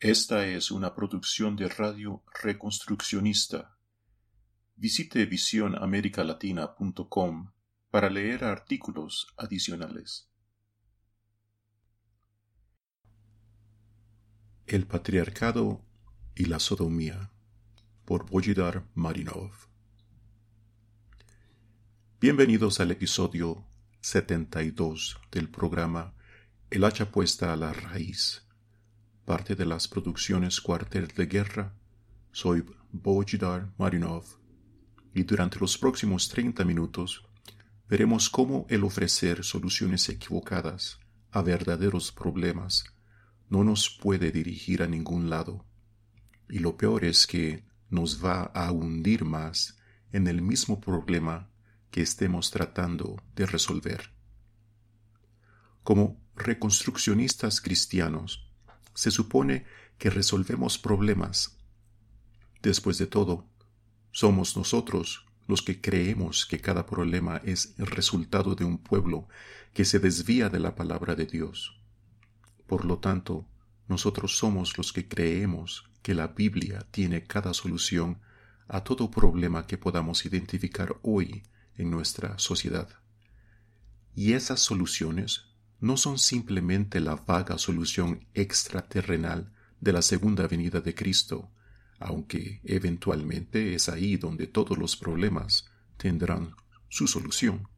Esta es una producción de Radio Reconstruccionista. Visite visionamericalatina.com para leer artículos adicionales. El patriarcado y la sodomía por Boyidar Marinov. Bienvenidos al episodio 72 del programa El hacha puesta a la raíz parte de las producciones Cuartel de Guerra. Soy Bojidar Marinov y durante los próximos 30 minutos veremos cómo el ofrecer soluciones equivocadas a verdaderos problemas no nos puede dirigir a ningún lado. Y lo peor es que nos va a hundir más en el mismo problema que estemos tratando de resolver. Como reconstruccionistas cristianos, se supone que resolvemos problemas. Después de todo, somos nosotros los que creemos que cada problema es el resultado de un pueblo que se desvía de la palabra de Dios. Por lo tanto, nosotros somos los que creemos que la Biblia tiene cada solución a todo problema que podamos identificar hoy en nuestra sociedad. Y esas soluciones no son simplemente la vaga solución extraterrenal de la segunda venida de Cristo, aunque eventualmente es ahí donde todos los problemas tendrán su solución.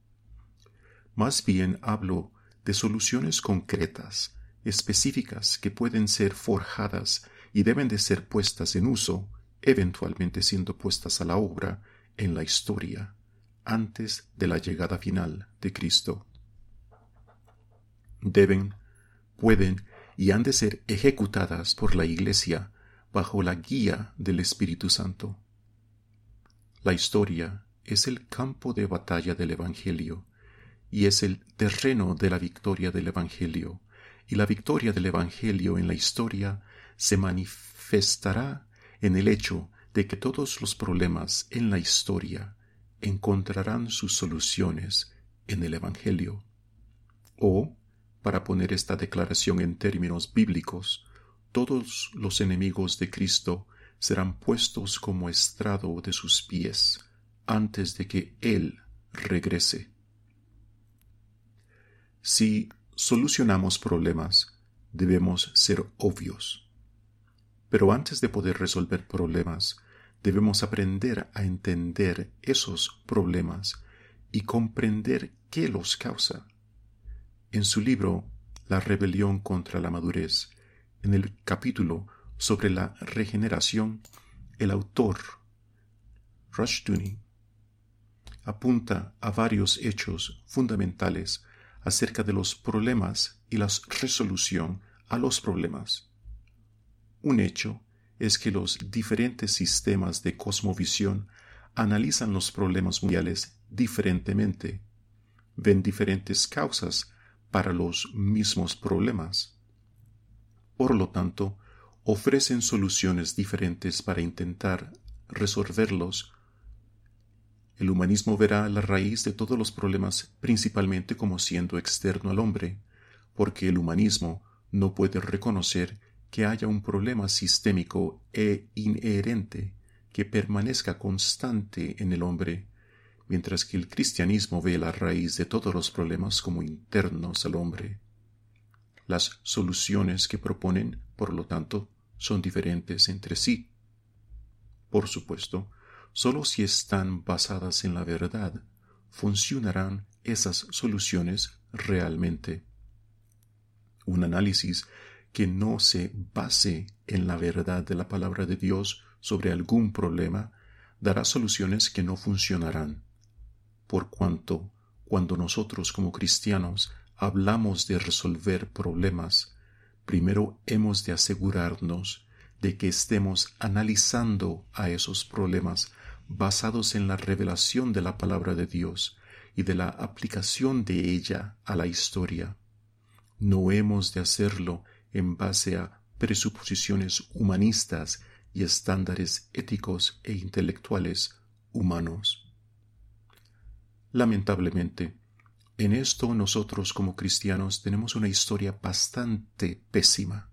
Más bien hablo de soluciones concretas, específicas que pueden ser forjadas y deben de ser puestas en uso, eventualmente siendo puestas a la obra en la historia, antes de la llegada final de Cristo deben, pueden y han de ser ejecutadas por la Iglesia bajo la guía del Espíritu Santo. La historia es el campo de batalla del Evangelio y es el terreno de la victoria del Evangelio, y la victoria del Evangelio en la historia se manifestará en el hecho de que todos los problemas en la historia encontrarán sus soluciones en el Evangelio. O para poner esta declaración en términos bíblicos, todos los enemigos de Cristo serán puestos como estrado de sus pies antes de que Él regrese. Si solucionamos problemas, debemos ser obvios. Pero antes de poder resolver problemas, debemos aprender a entender esos problemas y comprender qué los causa. En su libro La rebelión contra la madurez, en el capítulo sobre la regeneración, el autor Rushduni apunta a varios hechos fundamentales acerca de los problemas y la resolución a los problemas. Un hecho es que los diferentes sistemas de cosmovisión analizan los problemas mundiales diferentemente, ven diferentes causas para los mismos problemas. Por lo tanto, ofrecen soluciones diferentes para intentar resolverlos. El humanismo verá la raíz de todos los problemas principalmente como siendo externo al hombre, porque el humanismo no puede reconocer que haya un problema sistémico e inherente que permanezca constante en el hombre mientras que el cristianismo ve la raíz de todos los problemas como internos al hombre. Las soluciones que proponen, por lo tanto, son diferentes entre sí. Por supuesto, solo si están basadas en la verdad funcionarán esas soluciones realmente. Un análisis que no se base en la verdad de la palabra de Dios sobre algún problema dará soluciones que no funcionarán por cuanto cuando nosotros como cristianos hablamos de resolver problemas, primero hemos de asegurarnos de que estemos analizando a esos problemas basados en la revelación de la palabra de Dios y de la aplicación de ella a la historia. No hemos de hacerlo en base a presuposiciones humanistas y estándares éticos e intelectuales humanos. Lamentablemente, en esto nosotros como cristianos tenemos una historia bastante pésima.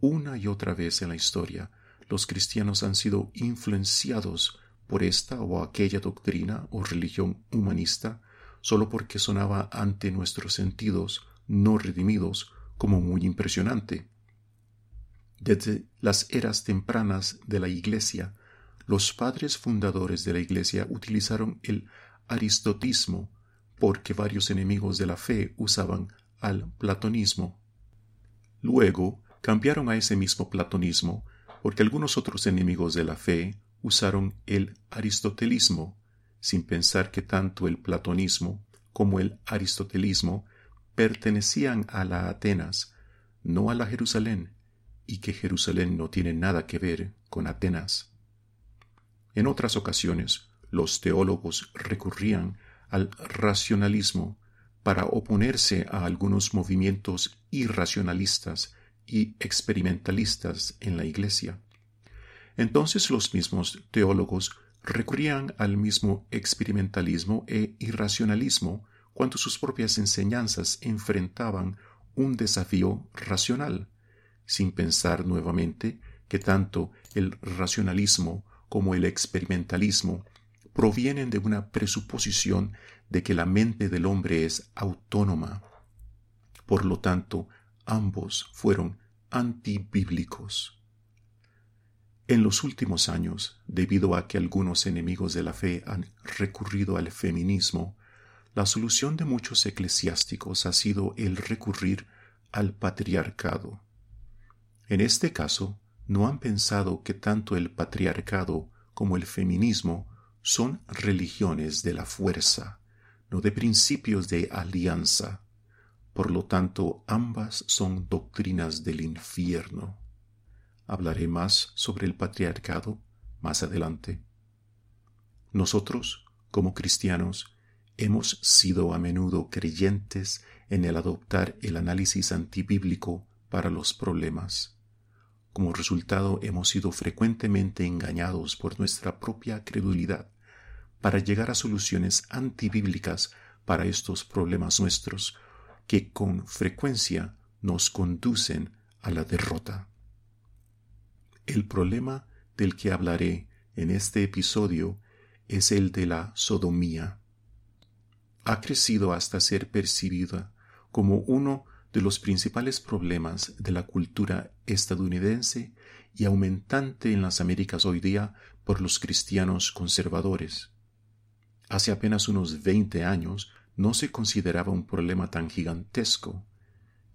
una y otra vez en la historia los cristianos han sido influenciados por esta o aquella doctrina o religión humanista solo porque sonaba ante nuestros sentidos no redimidos como muy impresionante. Desde las eras tempranas de la Iglesia, los padres fundadores de la Iglesia utilizaron el aristotismo porque varios enemigos de la fe usaban al platonismo. Luego cambiaron a ese mismo platonismo porque algunos otros enemigos de la fe usaron el aristotelismo, sin pensar que tanto el platonismo como el aristotelismo pertenecían a la Atenas, no a la Jerusalén, y que Jerusalén no tiene nada que ver con Atenas. En otras ocasiones, los teólogos recurrían al racionalismo para oponerse a algunos movimientos irracionalistas y experimentalistas en la Iglesia. Entonces los mismos teólogos recurrían al mismo experimentalismo e irracionalismo cuando sus propias enseñanzas enfrentaban un desafío racional, sin pensar nuevamente que tanto el racionalismo como el experimentalismo provienen de una presuposición de que la mente del hombre es autónoma. Por lo tanto, ambos fueron antibíblicos. En los últimos años, debido a que algunos enemigos de la fe han recurrido al feminismo, la solución de muchos eclesiásticos ha sido el recurrir al patriarcado. En este caso, no han pensado que tanto el patriarcado como el feminismo son religiones de la fuerza, no de principios de alianza. Por lo tanto, ambas son doctrinas del infierno. Hablaré más sobre el patriarcado más adelante. Nosotros, como cristianos, hemos sido a menudo creyentes en el adoptar el análisis antibíblico para los problemas. Como resultado hemos sido frecuentemente engañados por nuestra propia credulidad para llegar a soluciones antibíblicas para estos problemas nuestros, que con frecuencia nos conducen a la derrota. El problema del que hablaré en este episodio es el de la sodomía. Ha crecido hasta ser percibida como uno de los principales problemas de la cultura estadounidense y aumentante en las Américas hoy día por los cristianos conservadores. Hace apenas unos veinte años no se consideraba un problema tan gigantesco.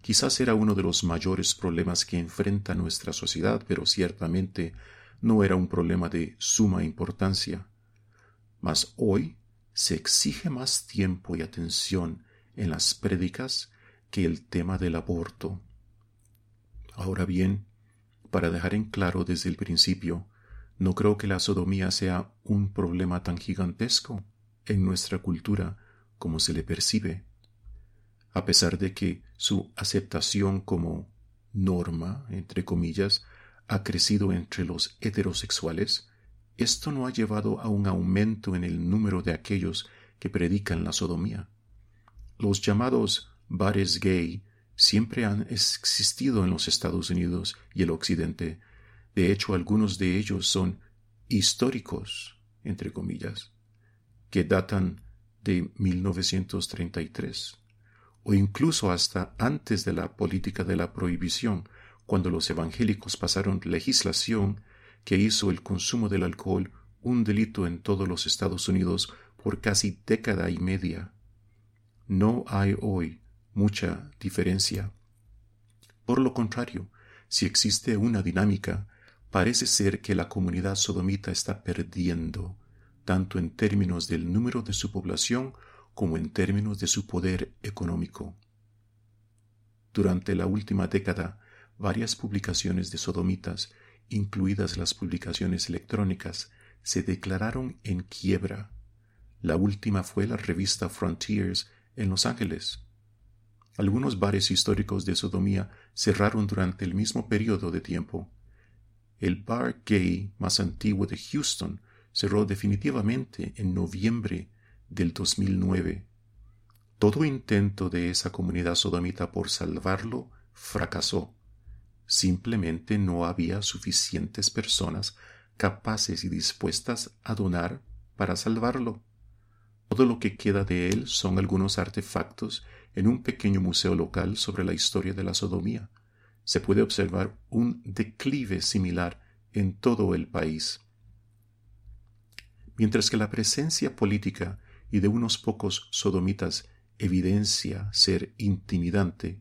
Quizás era uno de los mayores problemas que enfrenta nuestra sociedad, pero ciertamente no era un problema de suma importancia. Mas hoy se exige más tiempo y atención en las prédicas que el tema del aborto. Ahora bien, para dejar en claro desde el principio, no creo que la sodomía sea un problema tan gigantesco en nuestra cultura como se le percibe, a pesar de que su aceptación como norma, entre comillas, ha crecido entre los heterosexuales, esto no ha llevado a un aumento en el número de aquellos que predican la sodomía. Los llamados bares gay siempre han existido en los Estados Unidos y el Occidente. De hecho, algunos de ellos son históricos, entre comillas que datan de 1933, o incluso hasta antes de la política de la prohibición, cuando los evangélicos pasaron legislación que hizo el consumo del alcohol un delito en todos los Estados Unidos por casi década y media. No hay hoy mucha diferencia. Por lo contrario, si existe una dinámica, parece ser que la comunidad sodomita está perdiendo tanto en términos del número de su población como en términos de su poder económico. Durante la última década, varias publicaciones de sodomitas, incluidas las publicaciones electrónicas, se declararon en quiebra. La última fue la revista Frontiers en Los Ángeles. Algunos bares históricos de sodomía cerraron durante el mismo periodo de tiempo. El bar gay más antiguo de Houston cerró definitivamente en noviembre del 2009. Todo intento de esa comunidad sodomita por salvarlo fracasó. Simplemente no había suficientes personas capaces y dispuestas a donar para salvarlo. Todo lo que queda de él son algunos artefactos en un pequeño museo local sobre la historia de la sodomía. Se puede observar un declive similar en todo el país. Mientras que la presencia política y de unos pocos sodomitas evidencia ser intimidante,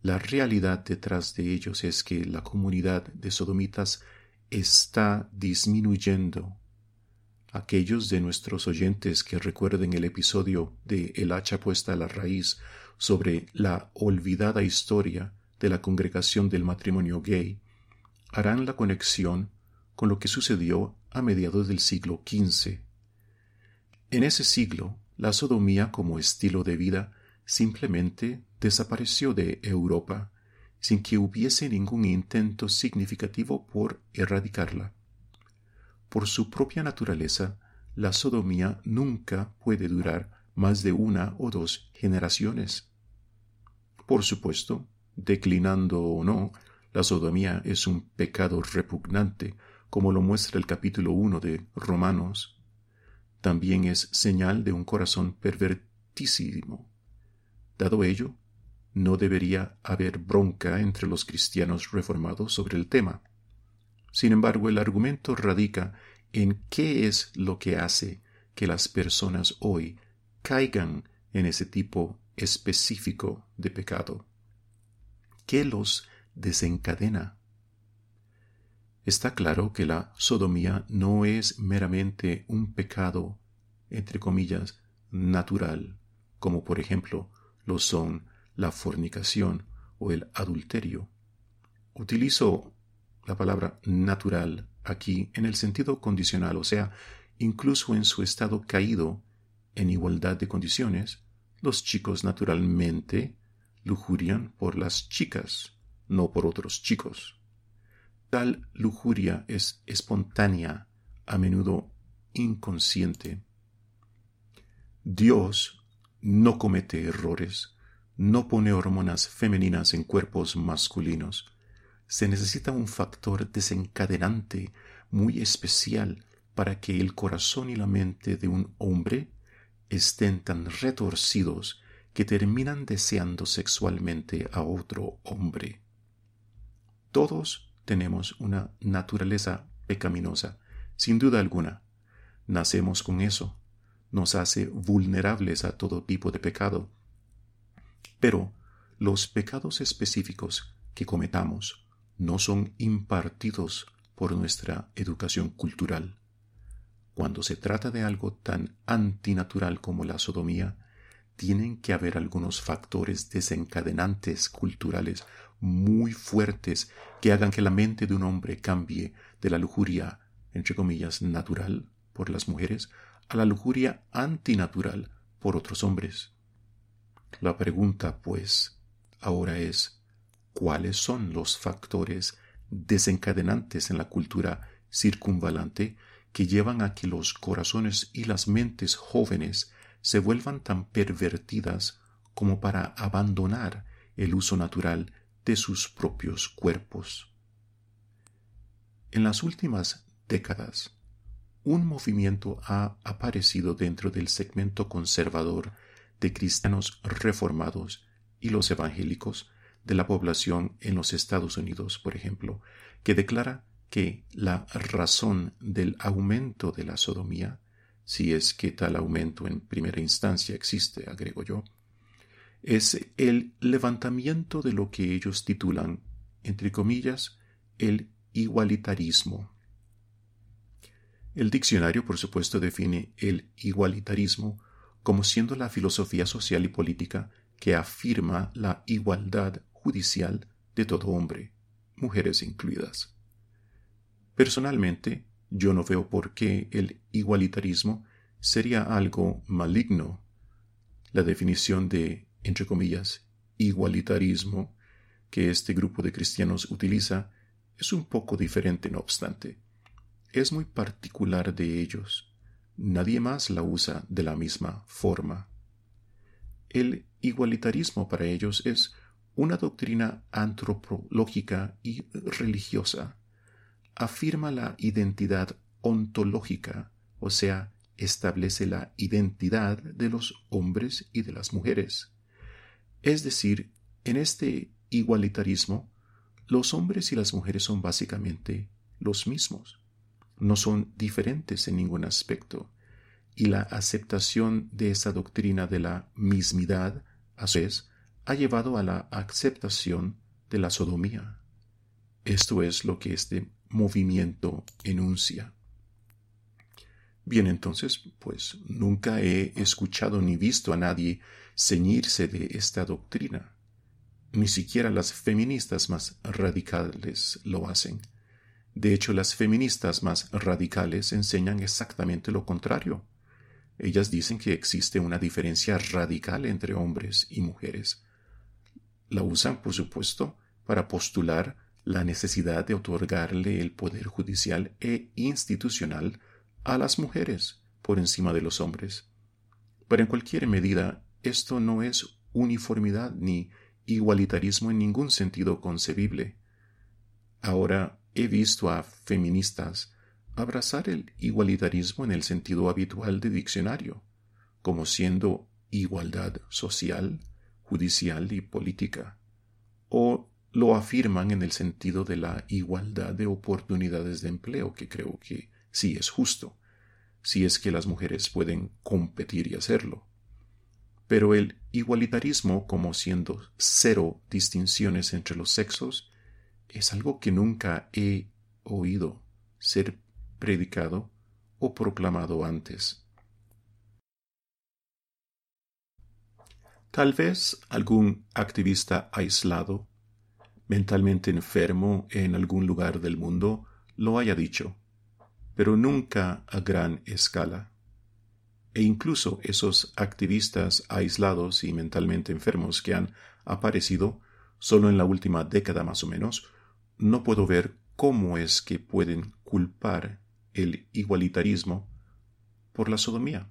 la realidad detrás de ellos es que la comunidad de sodomitas está disminuyendo. Aquellos de nuestros oyentes que recuerden el episodio de El hacha puesta a la raíz sobre la olvidada historia de la congregación del matrimonio gay, harán la conexión con lo que sucedió a mediados del siglo XV. En ese siglo, la sodomía como estilo de vida simplemente desapareció de Europa sin que hubiese ningún intento significativo por erradicarla. Por su propia naturaleza, la sodomía nunca puede durar más de una o dos generaciones. Por supuesto, declinando o no, la sodomía es un pecado repugnante, como lo muestra el capítulo 1 de Romanos. También es señal de un corazón pervertísimo. Dado ello, no debería haber bronca entre los cristianos reformados sobre el tema. Sin embargo, el argumento radica en qué es lo que hace que las personas hoy caigan en ese tipo específico de pecado. ¿Qué los desencadena? Está claro que la sodomía no es meramente un pecado, entre comillas, natural, como por ejemplo lo son la fornicación o el adulterio. Utilizo la palabra natural aquí en el sentido condicional, o sea, incluso en su estado caído en igualdad de condiciones, los chicos naturalmente lujurian por las chicas, no por otros chicos. Tal lujuria es espontánea, a menudo inconsciente. Dios no comete errores, no pone hormonas femeninas en cuerpos masculinos. Se necesita un factor desencadenante muy especial para que el corazón y la mente de un hombre estén tan retorcidos que terminan deseando sexualmente a otro hombre. Todos tenemos una naturaleza pecaminosa, sin duda alguna. Nacemos con eso. Nos hace vulnerables a todo tipo de pecado pero los pecados específicos que cometamos no son impartidos por nuestra educación cultural. Cuando se trata de algo tan antinatural como la sodomía, tienen que haber algunos factores desencadenantes culturales muy fuertes que hagan que la mente de un hombre cambie de la lujuria, entre comillas, natural por las mujeres a la lujuria antinatural por otros hombres. La pregunta, pues, ahora es, ¿cuáles son los factores desencadenantes en la cultura circunvalante que llevan a que los corazones y las mentes jóvenes se vuelvan tan pervertidas como para abandonar el uso natural de sus propios cuerpos? En las últimas décadas, un movimiento ha aparecido dentro del segmento conservador de cristianos reformados y los evangélicos de la población en los Estados Unidos, por ejemplo, que declara que la razón del aumento de la sodomía, si es que tal aumento en primera instancia existe, agrego yo, es el levantamiento de lo que ellos titulan, entre comillas, el igualitarismo. El diccionario, por supuesto, define el igualitarismo como siendo la filosofía social y política que afirma la igualdad judicial de todo hombre, mujeres incluidas. Personalmente, yo no veo por qué el igualitarismo sería algo maligno. La definición de, entre comillas, igualitarismo que este grupo de cristianos utiliza es un poco diferente, no obstante. Es muy particular de ellos Nadie más la usa de la misma forma. El igualitarismo para ellos es una doctrina antropológica y religiosa afirma la identidad ontológica, o sea, establece la identidad de los hombres y de las mujeres. Es decir, en este igualitarismo, los hombres y las mujeres son básicamente los mismos, no son diferentes en ningún aspecto, y la aceptación de esa doctrina de la mismidad, a su vez, ha llevado a la aceptación de la sodomía. Esto es lo que este movimiento enuncia. Bien, entonces, pues nunca he escuchado ni visto a nadie ceñirse de esta doctrina. Ni siquiera las feministas más radicales lo hacen. De hecho, las feministas más radicales enseñan exactamente lo contrario. Ellas dicen que existe una diferencia radical entre hombres y mujeres. La usan, por supuesto, para postular la necesidad de otorgarle el poder judicial e institucional a las mujeres por encima de los hombres. Pero en cualquier medida, esto no es uniformidad ni igualitarismo en ningún sentido concebible. Ahora he visto a feministas abrazar el igualitarismo en el sentido habitual de diccionario, como siendo igualdad social, judicial y política, o lo afirman en el sentido de la igualdad de oportunidades de empleo, que creo que sí es justo, si es que las mujeres pueden competir y hacerlo. Pero el igualitarismo, como siendo cero distinciones entre los sexos, es algo que nunca he oído ser predicado o proclamado antes. Tal vez algún activista aislado, mentalmente enfermo en algún lugar del mundo, lo haya dicho, pero nunca a gran escala. E incluso esos activistas aislados y mentalmente enfermos que han aparecido solo en la última década más o menos, no puedo ver cómo es que pueden culpar el igualitarismo por la sodomía,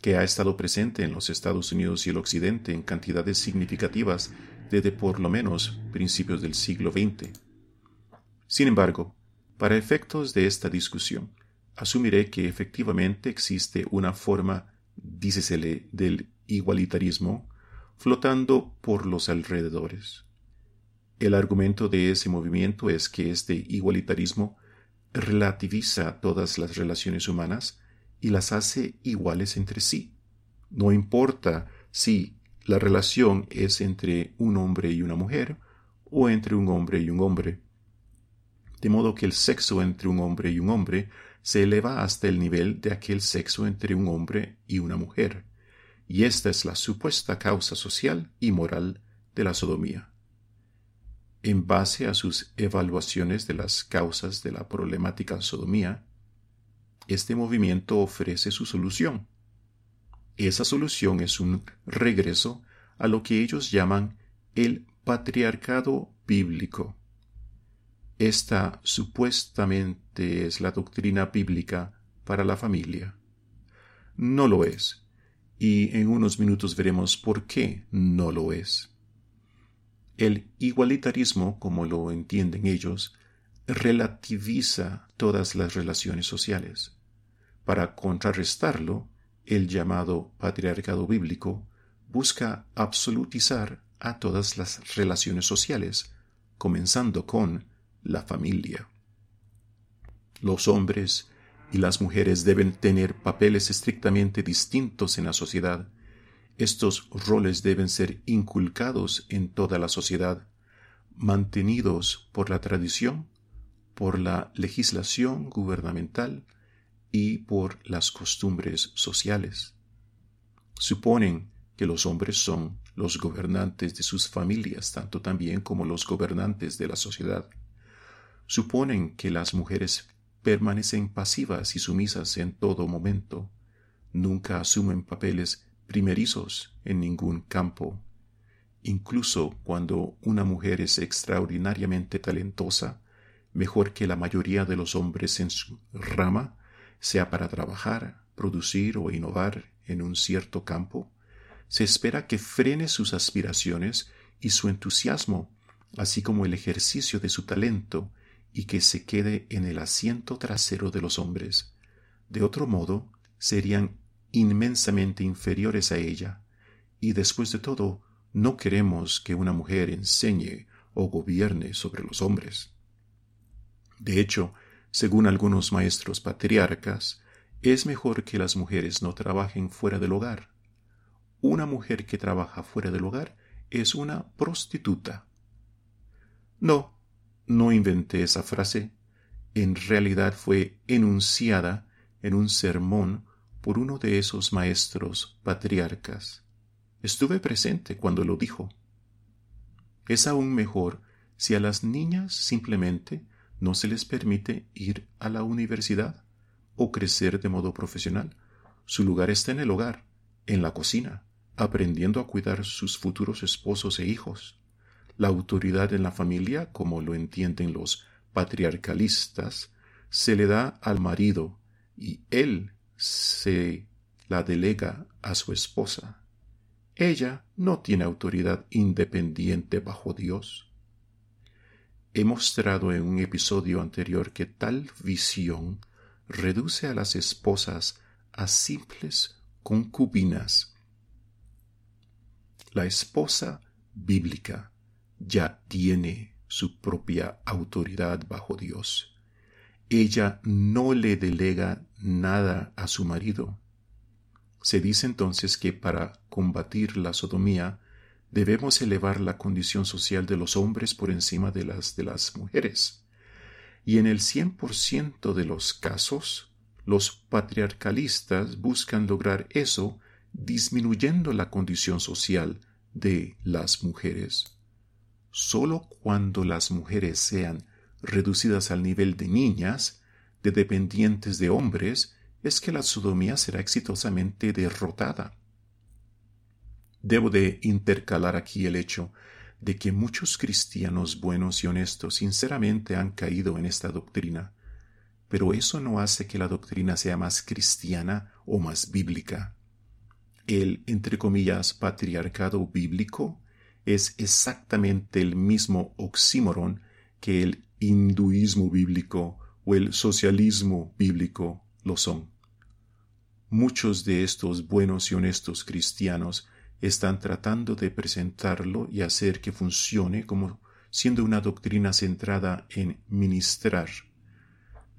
que ha estado presente en los Estados Unidos y el Occidente en cantidades significativas desde por lo menos principios del siglo XX. Sin embargo, para efectos de esta discusión, asumiré que efectivamente existe una forma, dícesele, del igualitarismo flotando por los alrededores. El argumento de ese movimiento es que este igualitarismo relativiza todas las relaciones humanas y las hace iguales entre sí. No importa si la relación es entre un hombre y una mujer o entre un hombre y un hombre. De modo que el sexo entre un hombre y un hombre se eleva hasta el nivel de aquel sexo entre un hombre y una mujer, y esta es la supuesta causa social y moral de la sodomía en base a sus evaluaciones de las causas de la problemática sodomía, este movimiento ofrece su solución. Esa solución es un regreso a lo que ellos llaman el patriarcado bíblico. Esta supuestamente es la doctrina bíblica para la familia. No lo es, y en unos minutos veremos por qué no lo es. El igualitarismo, como lo entienden ellos, relativiza todas las relaciones sociales. Para contrarrestarlo, el llamado patriarcado bíblico busca absolutizar a todas las relaciones sociales, comenzando con la familia. Los hombres y las mujeres deben tener papeles estrictamente distintos en la sociedad estos roles deben ser inculcados en toda la sociedad, mantenidos por la tradición, por la legislación gubernamental y por las costumbres sociales. Suponen que los hombres son los gobernantes de sus familias, tanto también como los gobernantes de la sociedad. Suponen que las mujeres permanecen pasivas y sumisas en todo momento, nunca asumen papeles primerizos en ningún campo. Incluso cuando una mujer es extraordinariamente talentosa, mejor que la mayoría de los hombres en su rama, sea para trabajar, producir o innovar en un cierto campo, se espera que frene sus aspiraciones y su entusiasmo, así como el ejercicio de su talento, y que se quede en el asiento trasero de los hombres. De otro modo, serían inmensamente inferiores a ella, y después de todo, no queremos que una mujer enseñe o gobierne sobre los hombres. De hecho, según algunos maestros patriarcas, es mejor que las mujeres no trabajen fuera del hogar. Una mujer que trabaja fuera del hogar es una prostituta. No, no inventé esa frase. En realidad fue enunciada en un sermón por uno de esos maestros patriarcas. Estuve presente cuando lo dijo. Es aún mejor si a las niñas simplemente no se les permite ir a la universidad o crecer de modo profesional. Su lugar está en el hogar, en la cocina, aprendiendo a cuidar sus futuros esposos e hijos. La autoridad en la familia, como lo entienden los patriarcalistas, se le da al marido y él se la delega a su esposa. Ella no tiene autoridad independiente bajo Dios. He mostrado en un episodio anterior que tal visión reduce a las esposas a simples concubinas. La esposa bíblica ya tiene su propia autoridad bajo Dios. Ella no le delega nada a su marido. Se dice entonces que para combatir la sodomía debemos elevar la condición social de los hombres por encima de las de las mujeres. Y en el 100% de los casos, los patriarcalistas buscan lograr eso disminuyendo la condición social de las mujeres. Solo cuando las mujeres sean reducidas al nivel de niñas, de dependientes de hombres, es que la sodomía será exitosamente derrotada. Debo de intercalar aquí el hecho de que muchos cristianos buenos y honestos sinceramente han caído en esta doctrina, pero eso no hace que la doctrina sea más cristiana o más bíblica. El, entre comillas, patriarcado bíblico es exactamente el mismo oxímoron que el hinduismo bíblico o el socialismo bíblico lo son. Muchos de estos buenos y honestos cristianos están tratando de presentarlo y hacer que funcione como siendo una doctrina centrada en ministrar.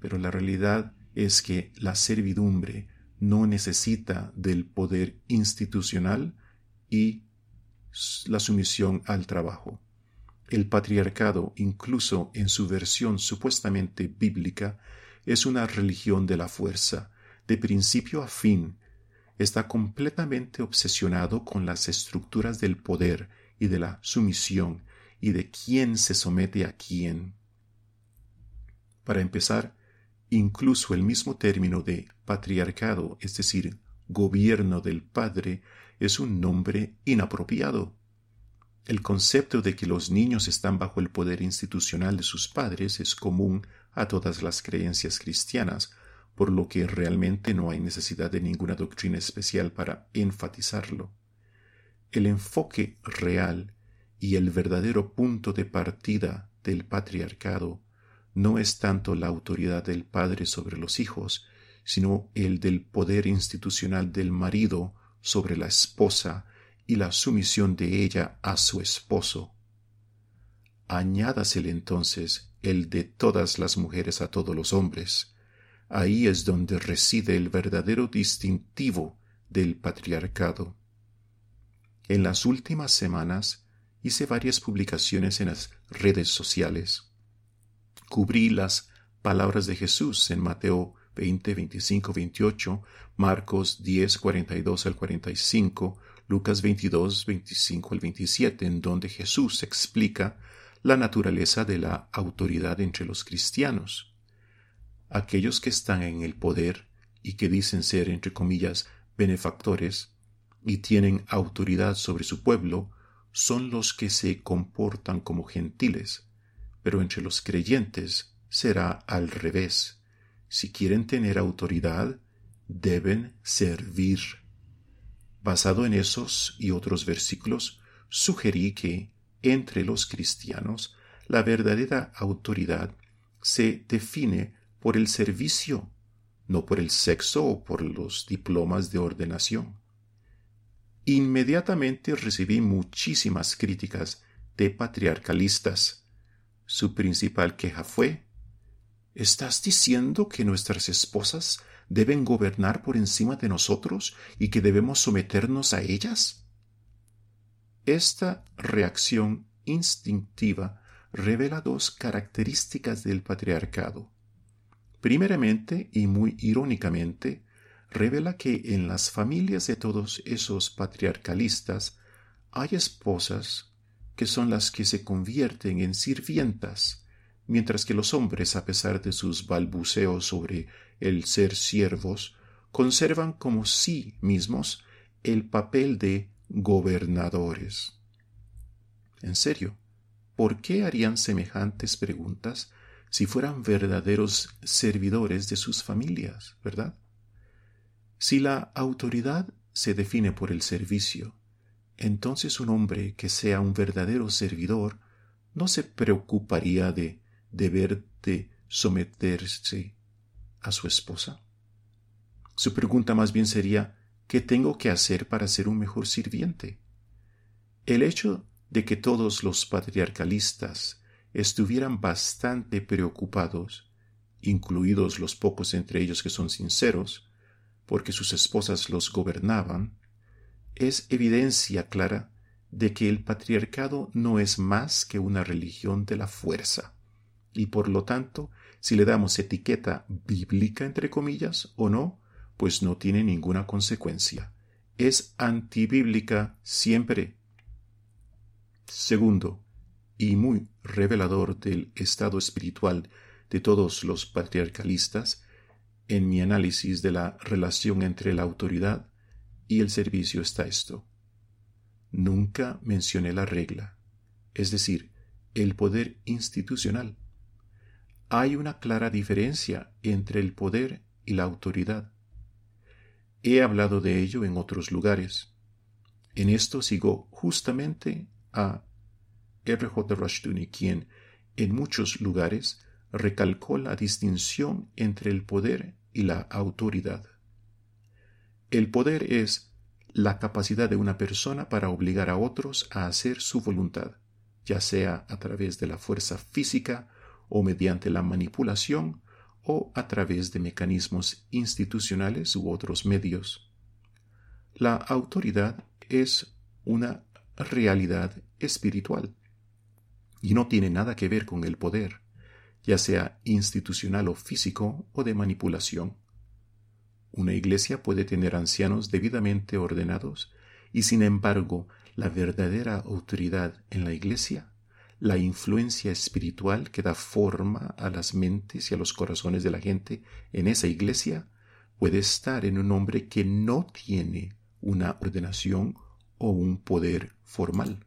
Pero la realidad es que la servidumbre no necesita del poder institucional y la sumisión al trabajo. El patriarcado, incluso en su versión supuestamente bíblica, es una religión de la fuerza, de principio a fin, está completamente obsesionado con las estructuras del poder y de la sumisión y de quién se somete a quién. Para empezar, incluso el mismo término de patriarcado, es decir, gobierno del padre, es un nombre inapropiado. El concepto de que los niños están bajo el poder institucional de sus padres es común a todas las creencias cristianas, por lo que realmente no hay necesidad de ninguna doctrina especial para enfatizarlo. El enfoque real y el verdadero punto de partida del patriarcado no es tanto la autoridad del padre sobre los hijos, sino el del poder institucional del marido sobre la esposa y la sumisión de ella a su esposo. Añádasele entonces el de todas las mujeres a todos los hombres. Ahí es donde reside el verdadero distintivo del patriarcado. En las últimas semanas hice varias publicaciones en las redes sociales. Cubrí las palabras de Jesús en Mateo 20, 25, 28, Marcos 10, 42 al 45, Lucas 22, 25 al 27, en donde Jesús explica la naturaleza de la autoridad entre los cristianos. Aquellos que están en el poder y que dicen ser, entre comillas, benefactores y tienen autoridad sobre su pueblo, son los que se comportan como gentiles, pero entre los creyentes será al revés si quieren tener autoridad, deben servir. Basado en esos y otros versículos, sugerí que, entre los cristianos, la verdadera autoridad se define por el servicio, no por el sexo o por los diplomas de ordenación. Inmediatamente recibí muchísimas críticas de patriarcalistas. Su principal queja fue ¿Estás diciendo que nuestras esposas deben gobernar por encima de nosotros y que debemos someternos a ellas? Esta reacción instintiva revela dos características del patriarcado. Primeramente, y muy irónicamente, revela que en las familias de todos esos patriarcalistas hay esposas que son las que se convierten en sirvientas, mientras que los hombres, a pesar de sus balbuceos sobre el ser siervos, conservan como sí mismos el papel de gobernadores. En serio, ¿por qué harían semejantes preguntas si fueran verdaderos servidores de sus familias, verdad? Si la autoridad se define por el servicio, entonces un hombre que sea un verdadero servidor no se preocuparía de deber de someterse a su esposa. Su pregunta más bien sería ¿qué tengo que hacer para ser un mejor sirviente? El hecho de que todos los patriarcalistas estuvieran bastante preocupados, incluidos los pocos entre ellos que son sinceros, porque sus esposas los gobernaban, es evidencia clara de que el patriarcado no es más que una religión de la fuerza, y por lo tanto, si le damos etiqueta bíblica entre comillas o no, pues no tiene ninguna consecuencia. Es antibíblica siempre. Segundo, y muy revelador del estado espiritual de todos los patriarcalistas, en mi análisis de la relación entre la autoridad y el servicio está esto. Nunca mencioné la regla, es decir, el poder institucional. Hay una clara diferencia entre el poder y la autoridad. He hablado de ello en otros lugares. En esto sigo justamente a R. J. Rushduni, quien en muchos lugares recalcó la distinción entre el poder y la autoridad. El poder es la capacidad de una persona para obligar a otros a hacer su voluntad, ya sea a través de la fuerza física o mediante la manipulación o a través de mecanismos institucionales u otros medios. La autoridad es una realidad espiritual y no tiene nada que ver con el poder, ya sea institucional o físico o de manipulación. Una iglesia puede tener ancianos debidamente ordenados y sin embargo la verdadera autoridad en la iglesia, la influencia espiritual que da forma a las mentes y a los corazones de la gente en esa iglesia, puede estar en un hombre que no tiene una ordenación o un poder formal.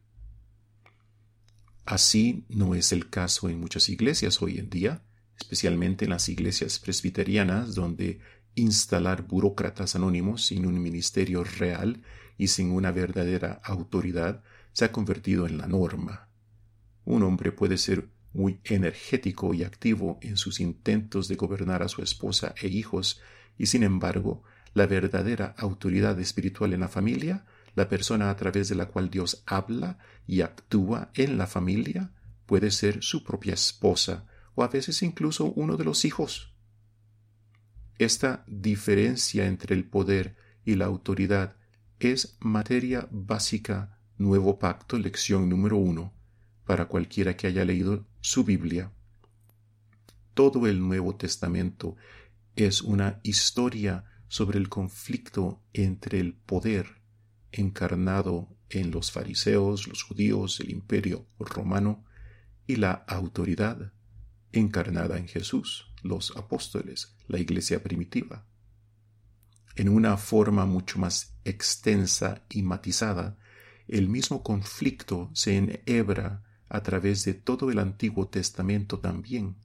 Así no es el caso en muchas iglesias hoy en día, especialmente en las iglesias presbiterianas, donde instalar burócratas anónimos sin un ministerio real y sin una verdadera autoridad se ha convertido en la norma. Un hombre puede ser muy energético y activo en sus intentos de gobernar a su esposa e hijos, y sin embargo, la verdadera autoridad espiritual en la familia la persona a través de la cual Dios habla y actúa en la familia puede ser su propia esposa o a veces incluso uno de los hijos. Esta diferencia entre el poder y la autoridad es materia básica, nuevo pacto, lección número uno, para cualquiera que haya leído su Biblia. Todo el Nuevo Testamento es una historia sobre el conflicto entre el poder encarnado en los fariseos, los judíos, el imperio romano, y la autoridad encarnada en Jesús, los apóstoles, la iglesia primitiva. En una forma mucho más extensa y matizada, el mismo conflicto se enhebra a través de todo el Antiguo Testamento también,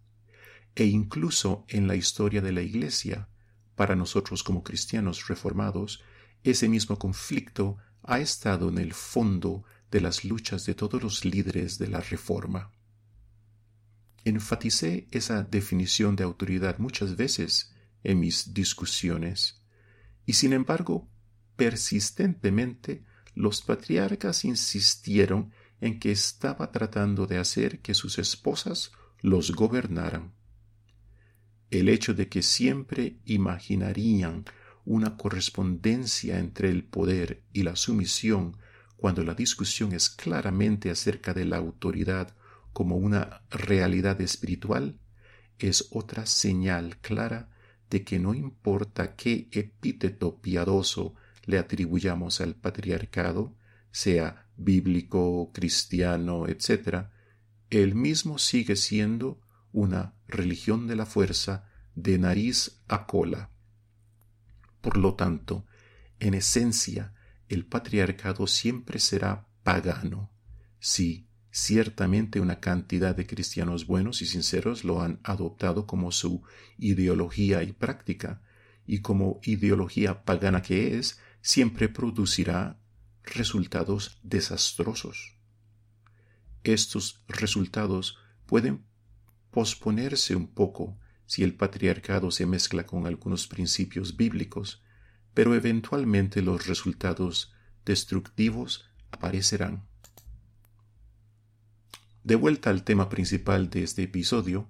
e incluso en la historia de la Iglesia, para nosotros como cristianos reformados, ese mismo conflicto ha estado en el fondo de las luchas de todos los líderes de la Reforma. Enfaticé esa definición de autoridad muchas veces en mis discusiones, y sin embargo, persistentemente los patriarcas insistieron en que estaba tratando de hacer que sus esposas los gobernaran. El hecho de que siempre imaginarían una correspondencia entre el poder y la sumisión cuando la discusión es claramente acerca de la autoridad como una realidad espiritual, es otra señal clara de que no importa qué epíteto piadoso le atribuyamos al patriarcado, sea bíblico, cristiano, etc., el mismo sigue siendo una religión de la fuerza de nariz a cola. Por lo tanto, en esencia, el patriarcado siempre será pagano. Sí, ciertamente una cantidad de cristianos buenos y sinceros lo han adoptado como su ideología y práctica, y como ideología pagana que es, siempre producirá resultados desastrosos. Estos resultados pueden posponerse un poco si el patriarcado se mezcla con algunos principios bíblicos, pero eventualmente los resultados destructivos aparecerán. De vuelta al tema principal de este episodio,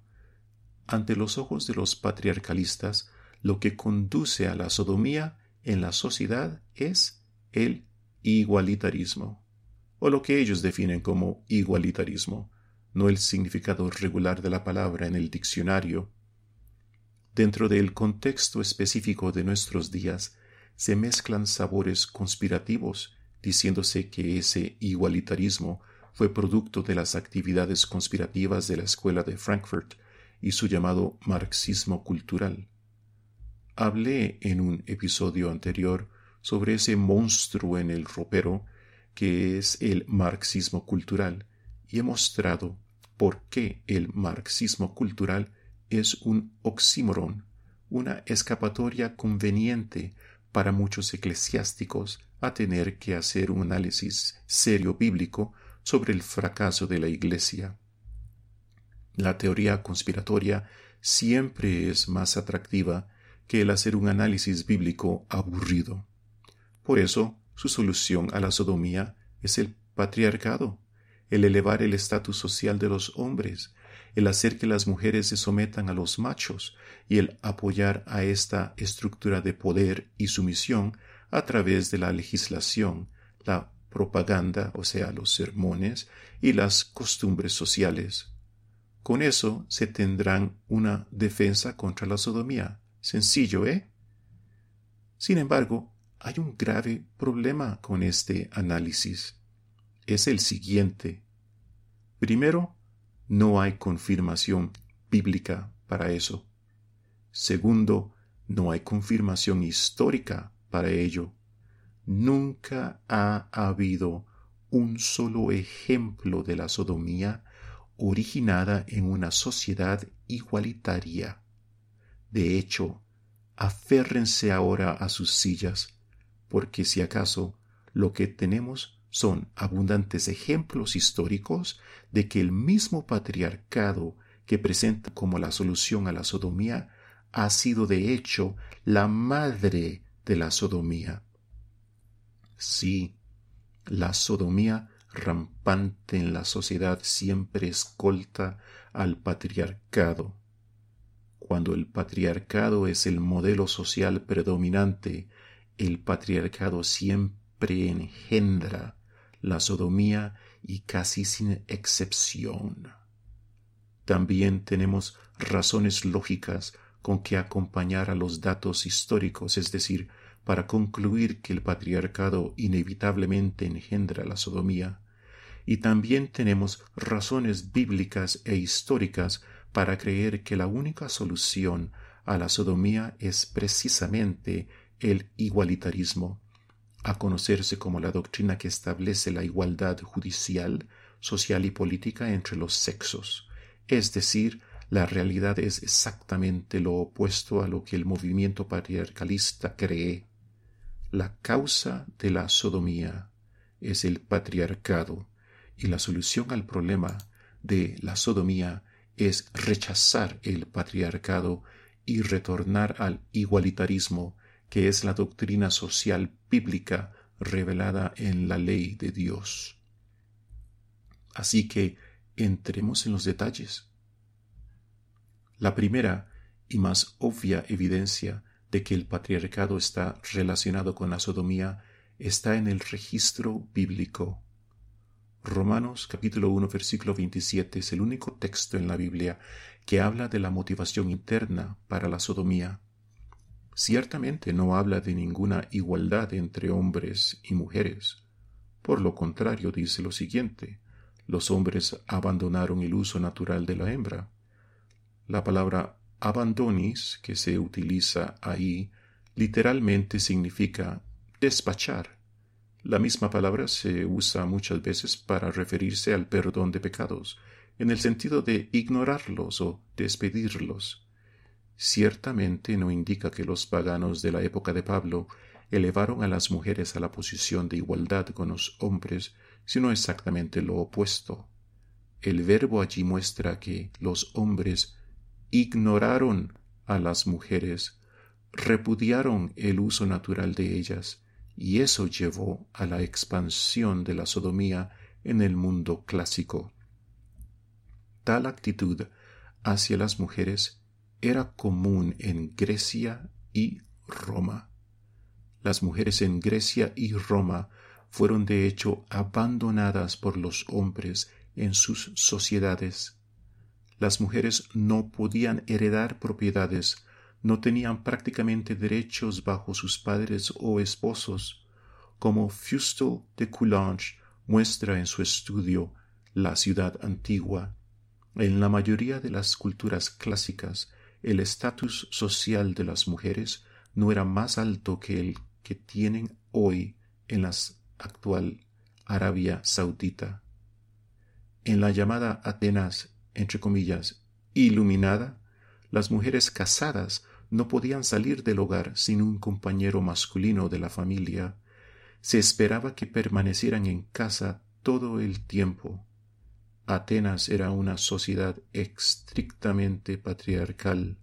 ante los ojos de los patriarcalistas, lo que conduce a la sodomía en la sociedad es el igualitarismo, o lo que ellos definen como igualitarismo, no el significado regular de la palabra en el diccionario, Dentro del contexto específico de nuestros días se mezclan sabores conspirativos, diciéndose que ese igualitarismo fue producto de las actividades conspirativas de la Escuela de Frankfurt y su llamado marxismo cultural. Hablé en un episodio anterior sobre ese monstruo en el ropero que es el marxismo cultural y he mostrado por qué el marxismo cultural es un oxímoron, una escapatoria conveniente para muchos eclesiásticos a tener que hacer un análisis serio bíblico sobre el fracaso de la Iglesia. La teoría conspiratoria siempre es más atractiva que el hacer un análisis bíblico aburrido. Por eso, su solución a la sodomía es el patriarcado, el elevar el estatus social de los hombres, el hacer que las mujeres se sometan a los machos y el apoyar a esta estructura de poder y sumisión a través de la legislación, la propaganda, o sea, los sermones y las costumbres sociales. Con eso se tendrán una defensa contra la sodomía. Sencillo, ¿eh? Sin embargo, hay un grave problema con este análisis. Es el siguiente. Primero, no hay confirmación bíblica para eso. Segundo, no hay confirmación histórica para ello. Nunca ha habido un solo ejemplo de la sodomía originada en una sociedad igualitaria. De hecho, aférrense ahora a sus sillas, porque si acaso lo que tenemos son abundantes ejemplos históricos de que el mismo patriarcado que presenta como la solución a la sodomía ha sido de hecho la madre de la sodomía. Sí, la sodomía rampante en la sociedad siempre escolta al patriarcado. Cuando el patriarcado es el modelo social predominante, el patriarcado siempre engendra la sodomía y casi sin excepción. También tenemos razones lógicas con que acompañar a los datos históricos, es decir, para concluir que el patriarcado inevitablemente engendra la sodomía, y también tenemos razones bíblicas e históricas para creer que la única solución a la sodomía es precisamente el igualitarismo, a conocerse como la doctrina que establece la igualdad judicial, social y política entre los sexos, es decir, la realidad es exactamente lo opuesto a lo que el movimiento patriarcalista cree. La causa de la sodomía es el patriarcado y la solución al problema de la sodomía es rechazar el patriarcado y retornar al igualitarismo que es la doctrina social bíblica revelada en la ley de Dios. Así que entremos en los detalles. La primera y más obvia evidencia de que el patriarcado está relacionado con la sodomía está en el registro bíblico. Romanos capítulo 1 versículo 27 es el único texto en la Biblia que habla de la motivación interna para la sodomía. Ciertamente no habla de ninguna igualdad entre hombres y mujeres. Por lo contrario, dice lo siguiente, los hombres abandonaron el uso natural de la hembra. La palabra abandonis, que se utiliza ahí, literalmente significa despachar. La misma palabra se usa muchas veces para referirse al perdón de pecados, en el sentido de ignorarlos o despedirlos. Ciertamente no indica que los paganos de la época de Pablo elevaron a las mujeres a la posición de igualdad con los hombres, sino exactamente lo opuesto. El verbo allí muestra que los hombres ignoraron a las mujeres, repudiaron el uso natural de ellas, y eso llevó a la expansión de la sodomía en el mundo clásico. Tal actitud hacia las mujeres era común en Grecia y Roma. Las mujeres en Grecia y Roma fueron de hecho abandonadas por los hombres en sus sociedades. Las mujeres no podían heredar propiedades no tenían prácticamente derechos bajo sus padres o esposos, como Fustel de Coulanges muestra en su estudio La ciudad antigua. En la mayoría de las culturas clásicas, el estatus social de las mujeres no era más alto que el que tienen hoy en la actual Arabia Saudita. En la llamada Atenas, entre comillas, iluminada, las mujeres casadas no podían salir del hogar sin un compañero masculino de la familia. Se esperaba que permanecieran en casa todo el tiempo. Atenas era una sociedad estrictamente patriarcal.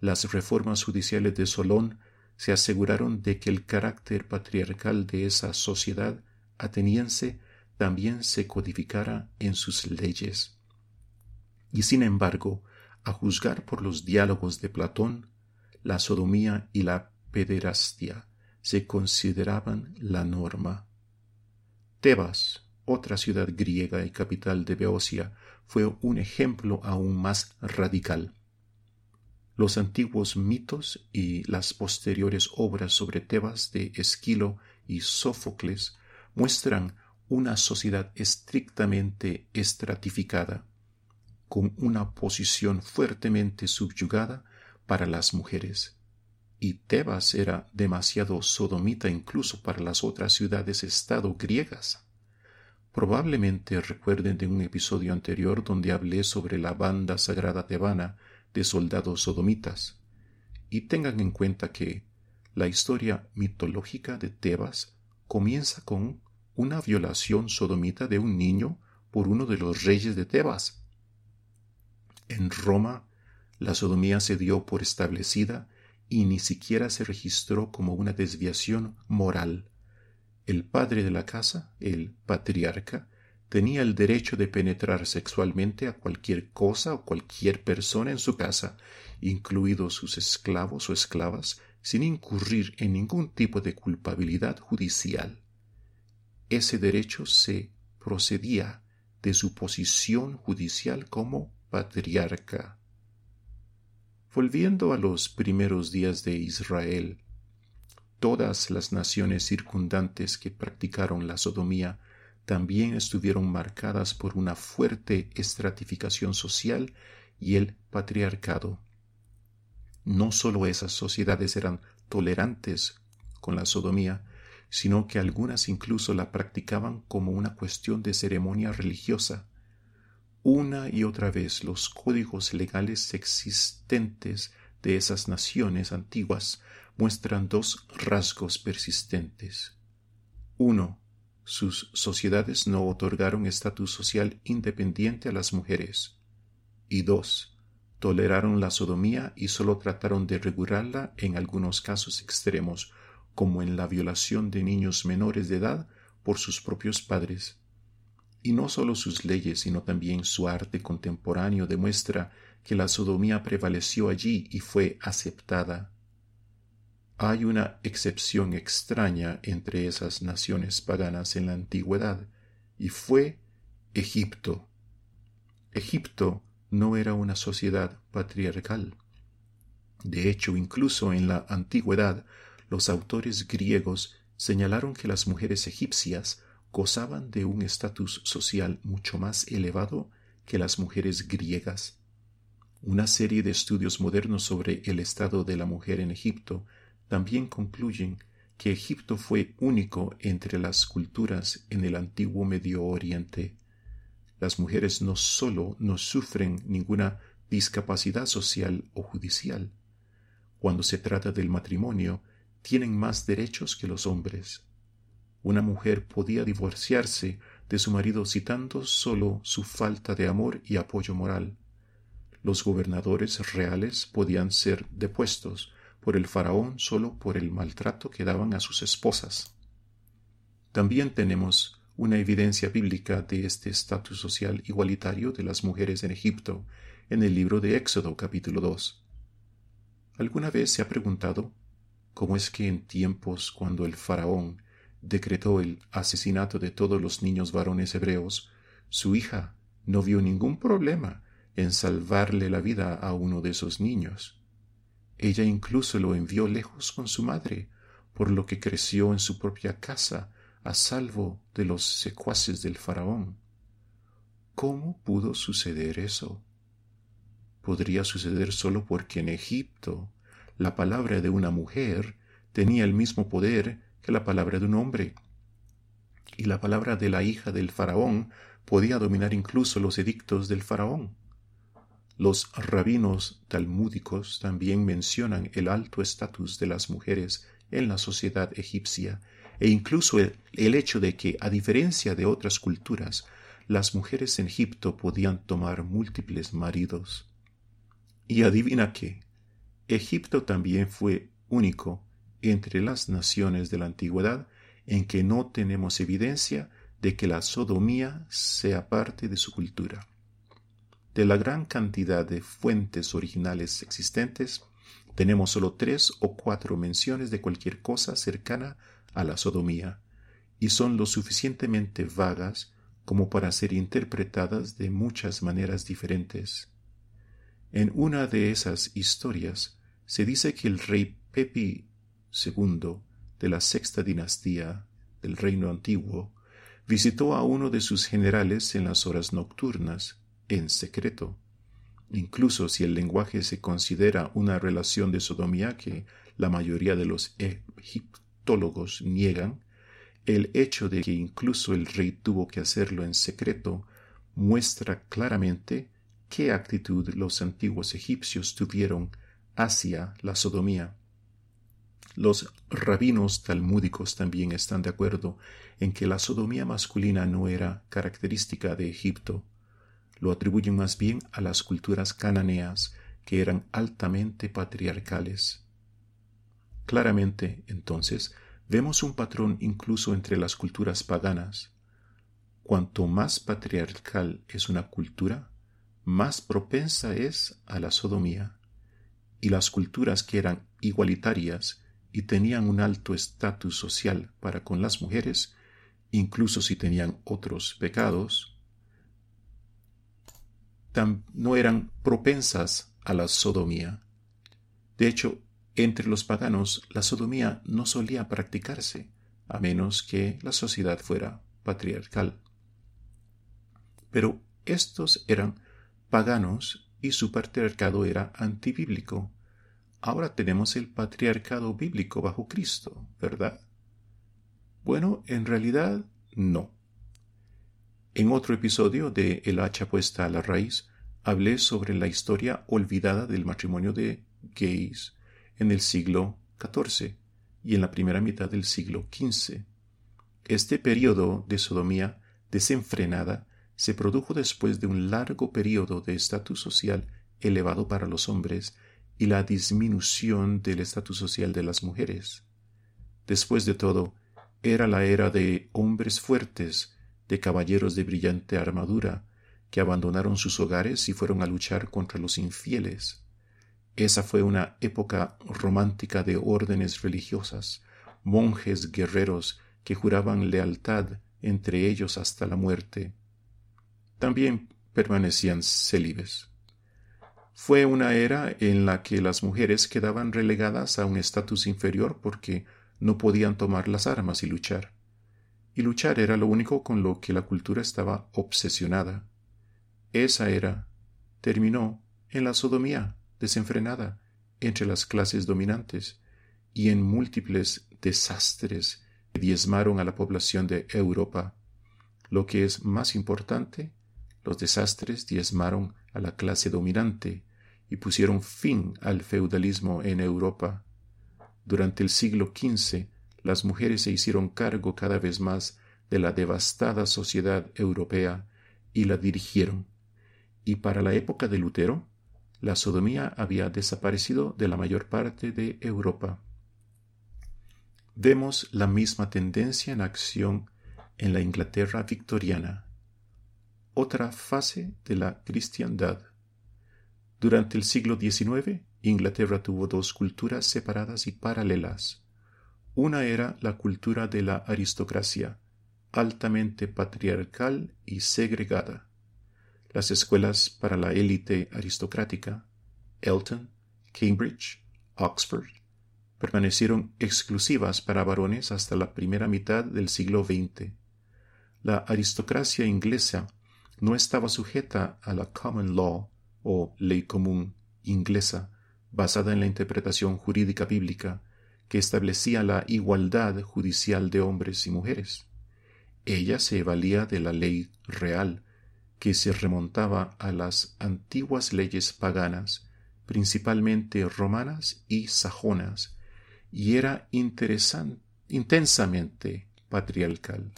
Las reformas judiciales de Solón se aseguraron de que el carácter patriarcal de esa sociedad ateniense también se codificara en sus leyes. Y sin embargo, a juzgar por los diálogos de Platón, la sodomía y la pederastia se consideraban la norma. Tebas, otra ciudad griega y capital de Beocia, fue un ejemplo aún más radical. Los antiguos mitos y las posteriores obras sobre Tebas de Esquilo y Sófocles muestran una sociedad estrictamente estratificada, con una posición fuertemente subyugada para las mujeres. Y Tebas era demasiado sodomita incluso para las otras ciudades-estado griegas. Probablemente recuerden de un episodio anterior donde hablé sobre la banda sagrada tebana de soldados sodomitas. Y tengan en cuenta que la historia mitológica de Tebas comienza con una violación sodomita de un niño por uno de los reyes de Tebas. En Roma la sodomía se dio por establecida y ni siquiera se registró como una desviación moral. El padre de la casa, el patriarca, tenía el derecho de penetrar sexualmente a cualquier cosa o cualquier persona en su casa, incluidos sus esclavos o esclavas, sin incurrir en ningún tipo de culpabilidad judicial. Ese derecho se procedía de su posición judicial como patriarca. Volviendo a los primeros días de Israel, todas las naciones circundantes que practicaron la sodomía también estuvieron marcadas por una fuerte estratificación social y el patriarcado. No sólo esas sociedades eran tolerantes con la sodomía, sino que algunas incluso la practicaban como una cuestión de ceremonia religiosa, una y otra vez los códigos legales existentes de esas naciones antiguas muestran dos rasgos persistentes. Uno, sus sociedades no otorgaron estatus social independiente a las mujeres. Y dos, toleraron la sodomía y solo trataron de regularla en algunos casos extremos, como en la violación de niños menores de edad por sus propios padres. Y no solo sus leyes, sino también su arte contemporáneo demuestra que la sodomía prevaleció allí y fue aceptada. Hay una excepción extraña entre esas naciones paganas en la antigüedad, y fue Egipto. Egipto no era una sociedad patriarcal. De hecho, incluso en la antigüedad, los autores griegos señalaron que las mujeres egipcias gozaban de un estatus social mucho más elevado que las mujeres griegas. Una serie de estudios modernos sobre el estado de la mujer en Egipto también concluyen que Egipto fue único entre las culturas en el antiguo Medio Oriente las mujeres no solo no sufren ninguna discapacidad social o judicial. Cuando se trata del matrimonio, tienen más derechos que los hombres. Una mujer podía divorciarse de su marido citando solo su falta de amor y apoyo moral. Los gobernadores reales podían ser depuestos por el faraón solo por el maltrato que daban a sus esposas. También tenemos una evidencia bíblica de este estatus social igualitario de las mujeres en Egipto en el libro de Éxodo capítulo 2. ¿Alguna vez se ha preguntado cómo es que en tiempos cuando el faraón decretó el asesinato de todos los niños varones hebreos, su hija no vio ningún problema en salvarle la vida a uno de esos niños? Ella incluso lo envió lejos con su madre, por lo que creció en su propia casa a salvo de los secuaces del faraón. ¿Cómo pudo suceder eso? Podría suceder solo porque en Egipto la palabra de una mujer tenía el mismo poder que la palabra de un hombre, y la palabra de la hija del faraón podía dominar incluso los edictos del faraón. Los rabinos talmúdicos también mencionan el alto estatus de las mujeres en la sociedad egipcia e incluso el, hecho de que, a diferencia de otras culturas, las mujeres en Egipto podían tomar múltiples maridos. Y adivina qué, Egipto también fue único entre las naciones de la antigüedad en que no tenemos evidencia de que la sodomía sea parte de su cultura. De la gran cantidad de fuentes originales existentes, tenemos solo tres o cuatro menciones de cualquier cosa cercana a la sodomía, y son lo suficientemente vagas como para ser interpretadas de muchas maneras diferentes. En una de esas historias se dice que el rey Pepi II de la sexta dinastía del reino antiguo visitó a uno de sus generales en las horas nocturnas, en secreto. Incluso si el lenguaje se considera una relación de sodomía que la mayoría de los niegan, el hecho de que incluso el rey tuvo que hacerlo en secreto muestra claramente qué actitud los antiguos egipcios tuvieron hacia la sodomía. Los rabinos talmúdicos también están de acuerdo en que la sodomía masculina no era característica de Egipto. Lo atribuyen más bien a las culturas cananeas, que eran altamente patriarcales. Claramente, entonces, vemos un patrón incluso entre las culturas paganas. Cuanto más patriarcal es una cultura, más propensa es a la sodomía. Y las culturas que eran igualitarias y tenían un alto estatus social para con las mujeres, incluso si tenían otros pecados, no eran propensas a la sodomía. De hecho, entre los paganos la sodomía no solía practicarse, a menos que la sociedad fuera patriarcal. Pero estos eran paganos y su patriarcado era antibíblico. Ahora tenemos el patriarcado bíblico bajo Cristo, ¿verdad? Bueno, en realidad no. En otro episodio de El hacha puesta a la raíz, hablé sobre la historia olvidada del matrimonio de gays en el siglo XIV y en la primera mitad del siglo XV. Este periodo de sodomía desenfrenada se produjo después de un largo periodo de estatus social elevado para los hombres y la disminución del estatus social de las mujeres. Después de todo, era la era de hombres fuertes, de caballeros de brillante armadura, que abandonaron sus hogares y fueron a luchar contra los infieles. Esa fue una época romántica de órdenes religiosas, monjes guerreros que juraban lealtad entre ellos hasta la muerte. También permanecían célibes. Fue una era en la que las mujeres quedaban relegadas a un estatus inferior porque no podían tomar las armas y luchar. Y luchar era lo único con lo que la cultura estaba obsesionada. Esa era terminó en la sodomía desenfrenada entre las clases dominantes y en múltiples desastres que diezmaron a la población de Europa. Lo que es más importante, los desastres diezmaron a la clase dominante y pusieron fin al feudalismo en Europa. Durante el siglo XV, las mujeres se hicieron cargo cada vez más de la devastada sociedad europea y la dirigieron. Y para la época de Lutero, la sodomía había desaparecido de la mayor parte de Europa. Vemos la misma tendencia en acción en la Inglaterra victoriana, otra fase de la cristiandad. Durante el siglo XIX, Inglaterra tuvo dos culturas separadas y paralelas. Una era la cultura de la aristocracia, altamente patriarcal y segregada. Las escuelas para la élite aristocrática, Elton, Cambridge, Oxford, permanecieron exclusivas para varones hasta la primera mitad del siglo XX. La aristocracia inglesa no estaba sujeta a la common law o ley común inglesa basada en la interpretación jurídica bíblica que establecía la igualdad judicial de hombres y mujeres. Ella se valía de la ley real, que se remontaba a las antiguas leyes paganas, principalmente romanas y sajonas, y era intensamente patriarcal.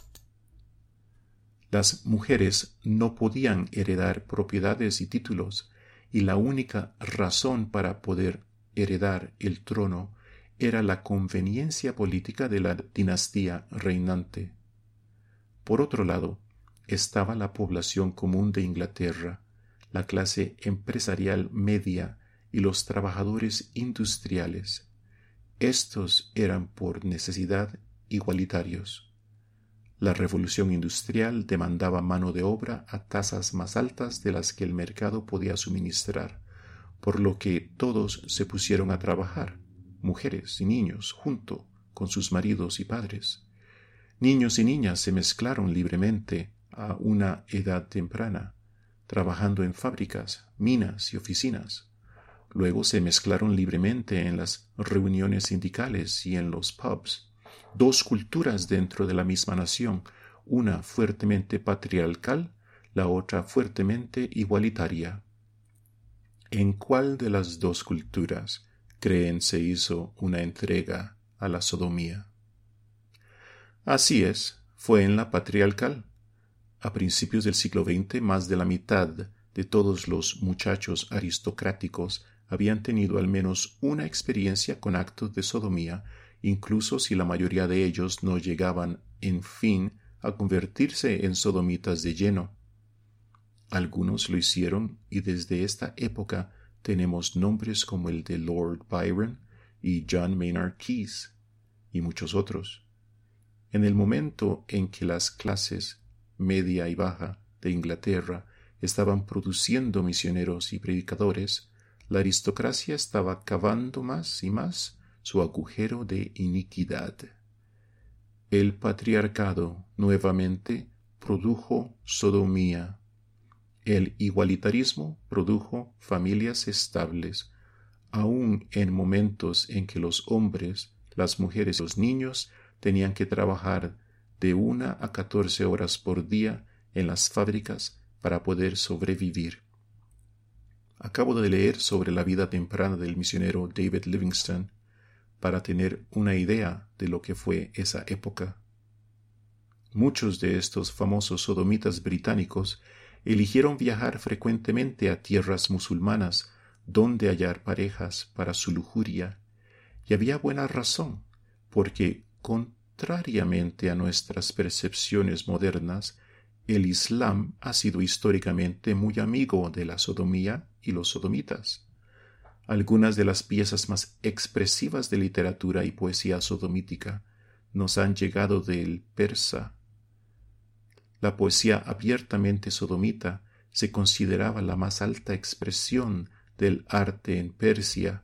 Las mujeres no podían heredar propiedades y títulos, y la única razón para poder heredar el trono era la conveniencia política de la dinastía reinante. Por otro lado, estaba la población común de Inglaterra, la clase empresarial media y los trabajadores industriales. Estos eran por necesidad igualitarios. La revolución industrial demandaba mano de obra a tasas más altas de las que el mercado podía suministrar, por lo que todos se pusieron a trabajar, mujeres y niños, junto con sus maridos y padres. Niños y niñas se mezclaron libremente a una edad temprana, trabajando en fábricas, minas y oficinas. Luego se mezclaron libremente en las reuniones sindicales y en los pubs dos culturas dentro de la misma nación, una fuertemente patriarcal, la otra fuertemente igualitaria. ¿En cuál de las dos culturas creen se hizo una entrega a la sodomía? Así es, fue en la patriarcal. A principios del siglo XX, más de la mitad de todos los muchachos aristocráticos habían tenido al menos una experiencia con actos de sodomía incluso si la mayoría de ellos no llegaban, en fin, a convertirse en sodomitas de lleno. Algunos lo hicieron y desde esta época tenemos nombres como el de Lord Byron y John Maynard Keyes y muchos otros. En el momento en que las clases media y baja de Inglaterra estaban produciendo misioneros y predicadores, la aristocracia estaba cavando más y más su agujero de iniquidad. El patriarcado nuevamente produjo sodomía. El igualitarismo produjo familias estables, aun en momentos en que los hombres, las mujeres y los niños tenían que trabajar de una a catorce horas por día en las fábricas para poder sobrevivir. Acabo de leer sobre la vida temprana del misionero David Livingstone para tener una idea de lo que fue esa época. Muchos de estos famosos sodomitas británicos eligieron viajar frecuentemente a tierras musulmanas donde hallar parejas para su lujuria, y había buena razón, porque, contrariamente a nuestras percepciones modernas, el Islam ha sido históricamente muy amigo de la sodomía y los sodomitas. Algunas de las piezas más expresivas de literatura y poesía sodomítica nos han llegado del persa la poesía abiertamente sodomita se consideraba la más alta expresión del arte en Persia,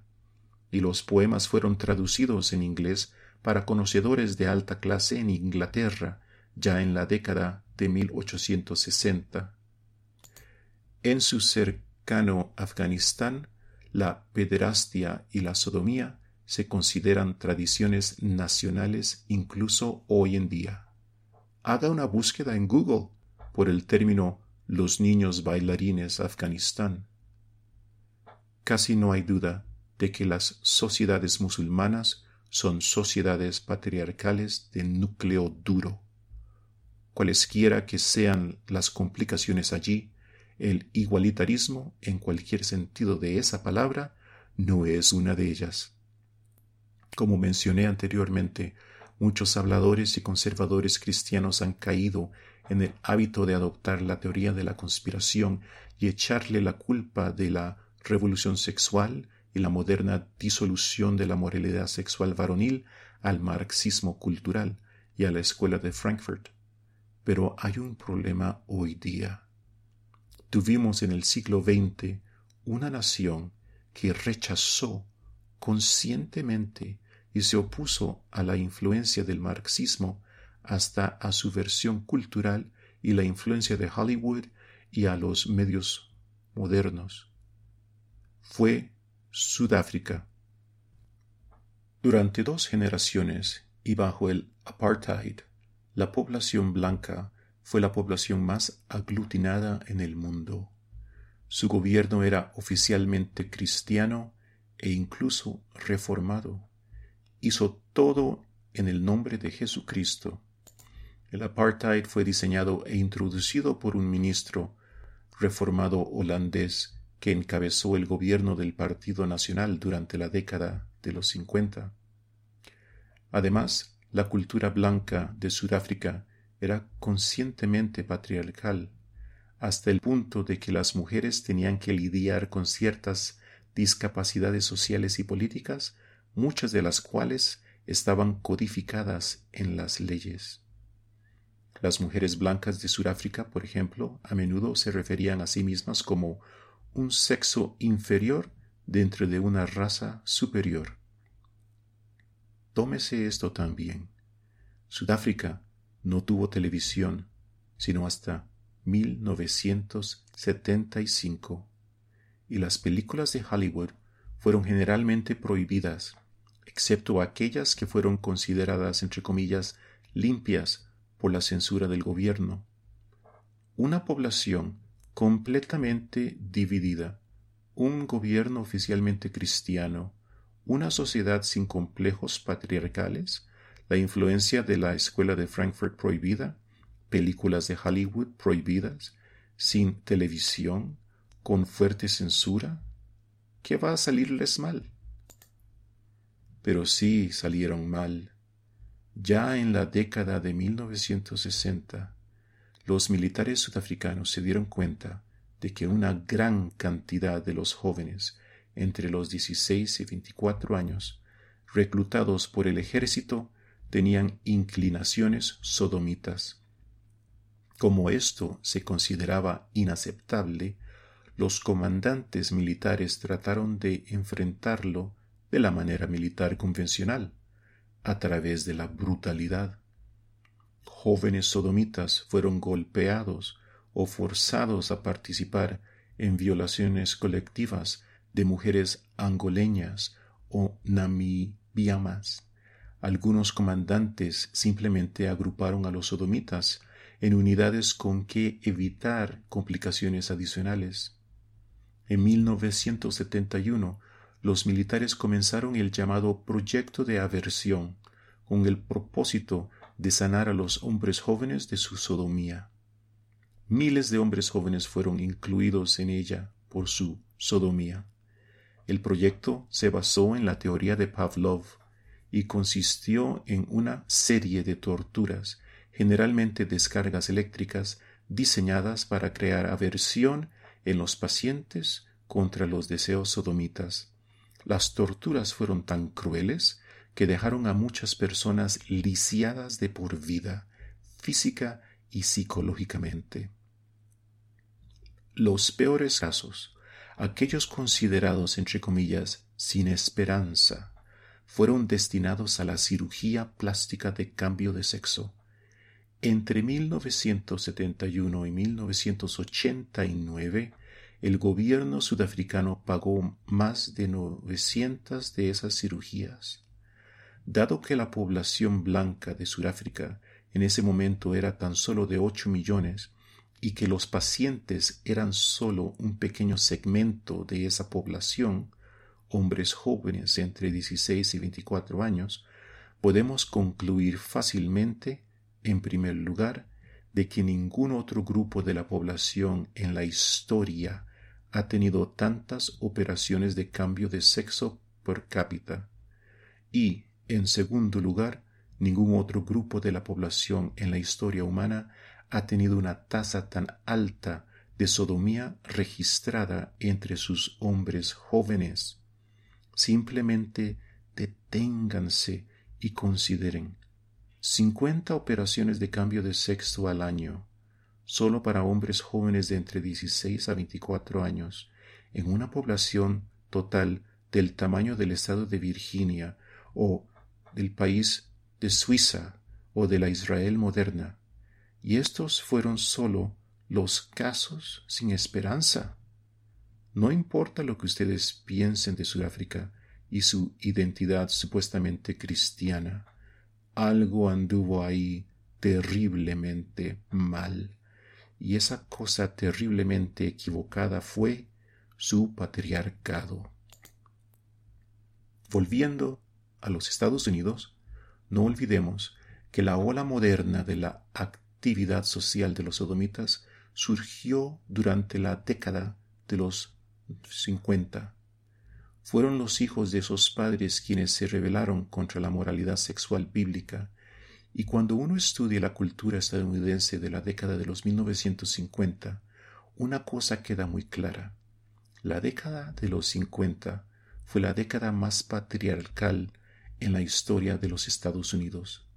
y los poemas fueron traducidos en inglés para conocedores de alta clase en Inglaterra ya en la década de 1860. En su cercano Afganistán, la pederastia y la sodomía se consideran tradiciones nacionales incluso hoy en día haga una búsqueda en Google por el término los niños bailarines Afganistán. Casi no hay duda de que las sociedades musulmanas son sociedades patriarcales de núcleo duro. Cualesquiera que sean las complicaciones allí, el igualitarismo, en cualquier sentido de esa palabra, no es una de ellas. Como mencioné anteriormente, Muchos habladores y conservadores cristianos han caído en el hábito de adoptar la teoría de la conspiración y echarle la culpa de la revolución sexual y la moderna disolución de la moralidad sexual varonil al marxismo cultural y a la escuela de Frankfurt. Pero hay un problema hoy día. Tuvimos en el siglo XX una nación que rechazó conscientemente y se opuso a la influencia del marxismo hasta a su versión cultural y la influencia de Hollywood y a los medios modernos. Fue Sudáfrica. Durante dos generaciones y bajo el apartheid, la población blanca fue la población más aglutinada en el mundo. Su gobierno era oficialmente cristiano e incluso reformado hizo todo en el nombre de Jesucristo. El apartheid fue diseñado e introducido por un ministro reformado holandés que encabezó el gobierno del Partido Nacional durante la década de los 50. Además, la cultura blanca de Sudáfrica era conscientemente patriarcal, hasta el punto de que las mujeres tenían que lidiar con ciertas discapacidades sociales y políticas muchas de las cuales estaban codificadas en las leyes. Las mujeres blancas de Sudáfrica, por ejemplo, a menudo se referían a sí mismas como un sexo inferior dentro de una raza superior. Tómese esto también. Sudáfrica no tuvo televisión sino hasta 1975 y las películas de Hollywood fueron generalmente prohibidas excepto aquellas que fueron consideradas, entre comillas, limpias por la censura del gobierno. Una población completamente dividida, un gobierno oficialmente cristiano, una sociedad sin complejos patriarcales, la influencia de la escuela de Frankfurt prohibida, películas de Hollywood prohibidas, sin televisión, con fuerte censura, ¿qué va a salirles mal? Pero sí salieron mal. Ya en la década de 1960, los militares sudafricanos se dieron cuenta de que una gran cantidad de los jóvenes entre los 16 y 24 años, reclutados por el ejército, tenían inclinaciones sodomitas. Como esto se consideraba inaceptable, los comandantes militares trataron de enfrentarlo de la manera militar convencional, a través de la brutalidad. Jóvenes sodomitas fueron golpeados o forzados a participar en violaciones colectivas de mujeres angoleñas o namibiamas. Algunos comandantes simplemente agruparon a los sodomitas en unidades con que evitar complicaciones adicionales. En 1971 los militares comenzaron el llamado Proyecto de Aversión, con el propósito de sanar a los hombres jóvenes de su sodomía. Miles de hombres jóvenes fueron incluidos en ella por su sodomía. El proyecto se basó en la teoría de Pavlov y consistió en una serie de torturas, generalmente descargas eléctricas, diseñadas para crear aversión en los pacientes contra los deseos sodomitas. Las torturas fueron tan crueles que dejaron a muchas personas lisiadas de por vida, física y psicológicamente. Los peores casos, aquellos considerados entre comillas sin esperanza, fueron destinados a la cirugía plástica de cambio de sexo. Entre 1971 y 1989, el gobierno sudafricano pagó más de 900 de esas cirugías. Dado que la población blanca de Sudáfrica en ese momento era tan solo de 8 millones y que los pacientes eran solo un pequeño segmento de esa población, hombres jóvenes entre 16 y 24 años, podemos concluir fácilmente, en primer lugar, de que ningún otro grupo de la población en la historia ha tenido tantas operaciones de cambio de sexo per cápita y, en segundo lugar, ningún otro grupo de la población en la historia humana ha tenido una tasa tan alta de sodomía registrada entre sus hombres jóvenes. Simplemente deténganse y consideren. cincuenta operaciones de cambio de sexo al año, solo para hombres jóvenes de entre 16 a 24 años, en una población total del tamaño del estado de Virginia o del país de Suiza o de la Israel moderna. Y estos fueron solo los casos sin esperanza. No importa lo que ustedes piensen de Sudáfrica y su identidad supuestamente cristiana, algo anduvo ahí terriblemente mal. Y esa cosa terriblemente equivocada fue su patriarcado. Volviendo a los Estados Unidos, no olvidemos que la ola moderna de la actividad social de los sodomitas surgió durante la década de los 50. Fueron los hijos de esos padres quienes se rebelaron contra la moralidad sexual bíblica, y cuando uno estudia la cultura estadounidense de la década de los 1950, una cosa queda muy clara. La década de los 50 fue la década más patriarcal en la historia de los Estados Unidos.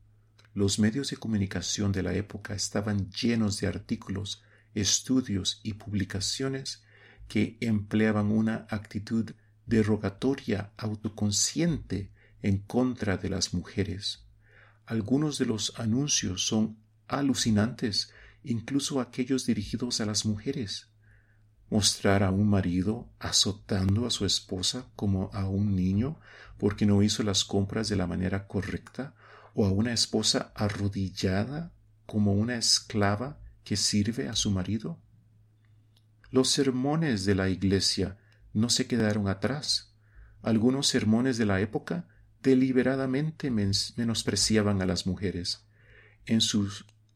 Los medios de comunicación de la época estaban llenos de artículos, estudios y publicaciones que empleaban una actitud derogatoria autoconsciente en contra de las mujeres. Algunos de los anuncios son alucinantes, incluso aquellos dirigidos a las mujeres. Mostrar a un marido azotando a su esposa como a un niño porque no hizo las compras de la manera correcta, o a una esposa arrodillada como una esclava que sirve a su marido? Los sermones de la Iglesia no se quedaron atrás. Algunos sermones de la época deliberadamente menospreciaban a las mujeres. En su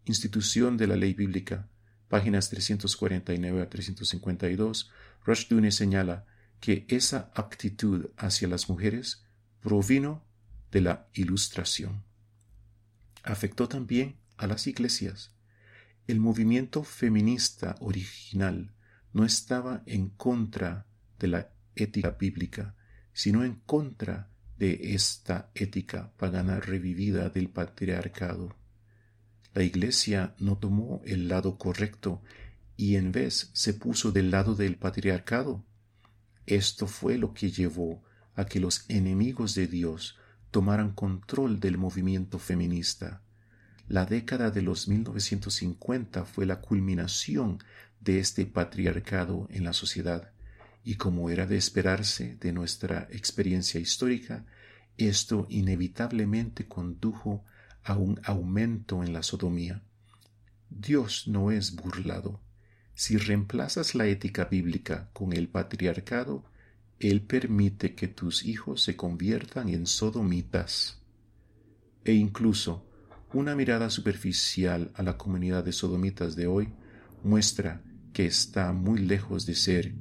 institución de la ley bíblica, páginas 349 a 352, Rushduni señala que esa actitud hacia las mujeres provino de la Ilustración. Afectó también a las iglesias. El movimiento feminista original no estaba en contra de la ética bíblica, sino en contra de esta ética pagana revivida del patriarcado. La Iglesia no tomó el lado correcto y en vez se puso del lado del patriarcado. Esto fue lo que llevó a que los enemigos de Dios tomaran control del movimiento feminista. La década de los 1950 fue la culminación de este patriarcado en la sociedad, y como era de esperarse de nuestra experiencia histórica, esto inevitablemente condujo a un aumento en la sodomía. Dios no es burlado. Si reemplazas la ética bíblica con el patriarcado, él permite que tus hijos se conviertan en sodomitas. E incluso una mirada superficial a la comunidad de sodomitas de hoy muestra que está muy lejos de ser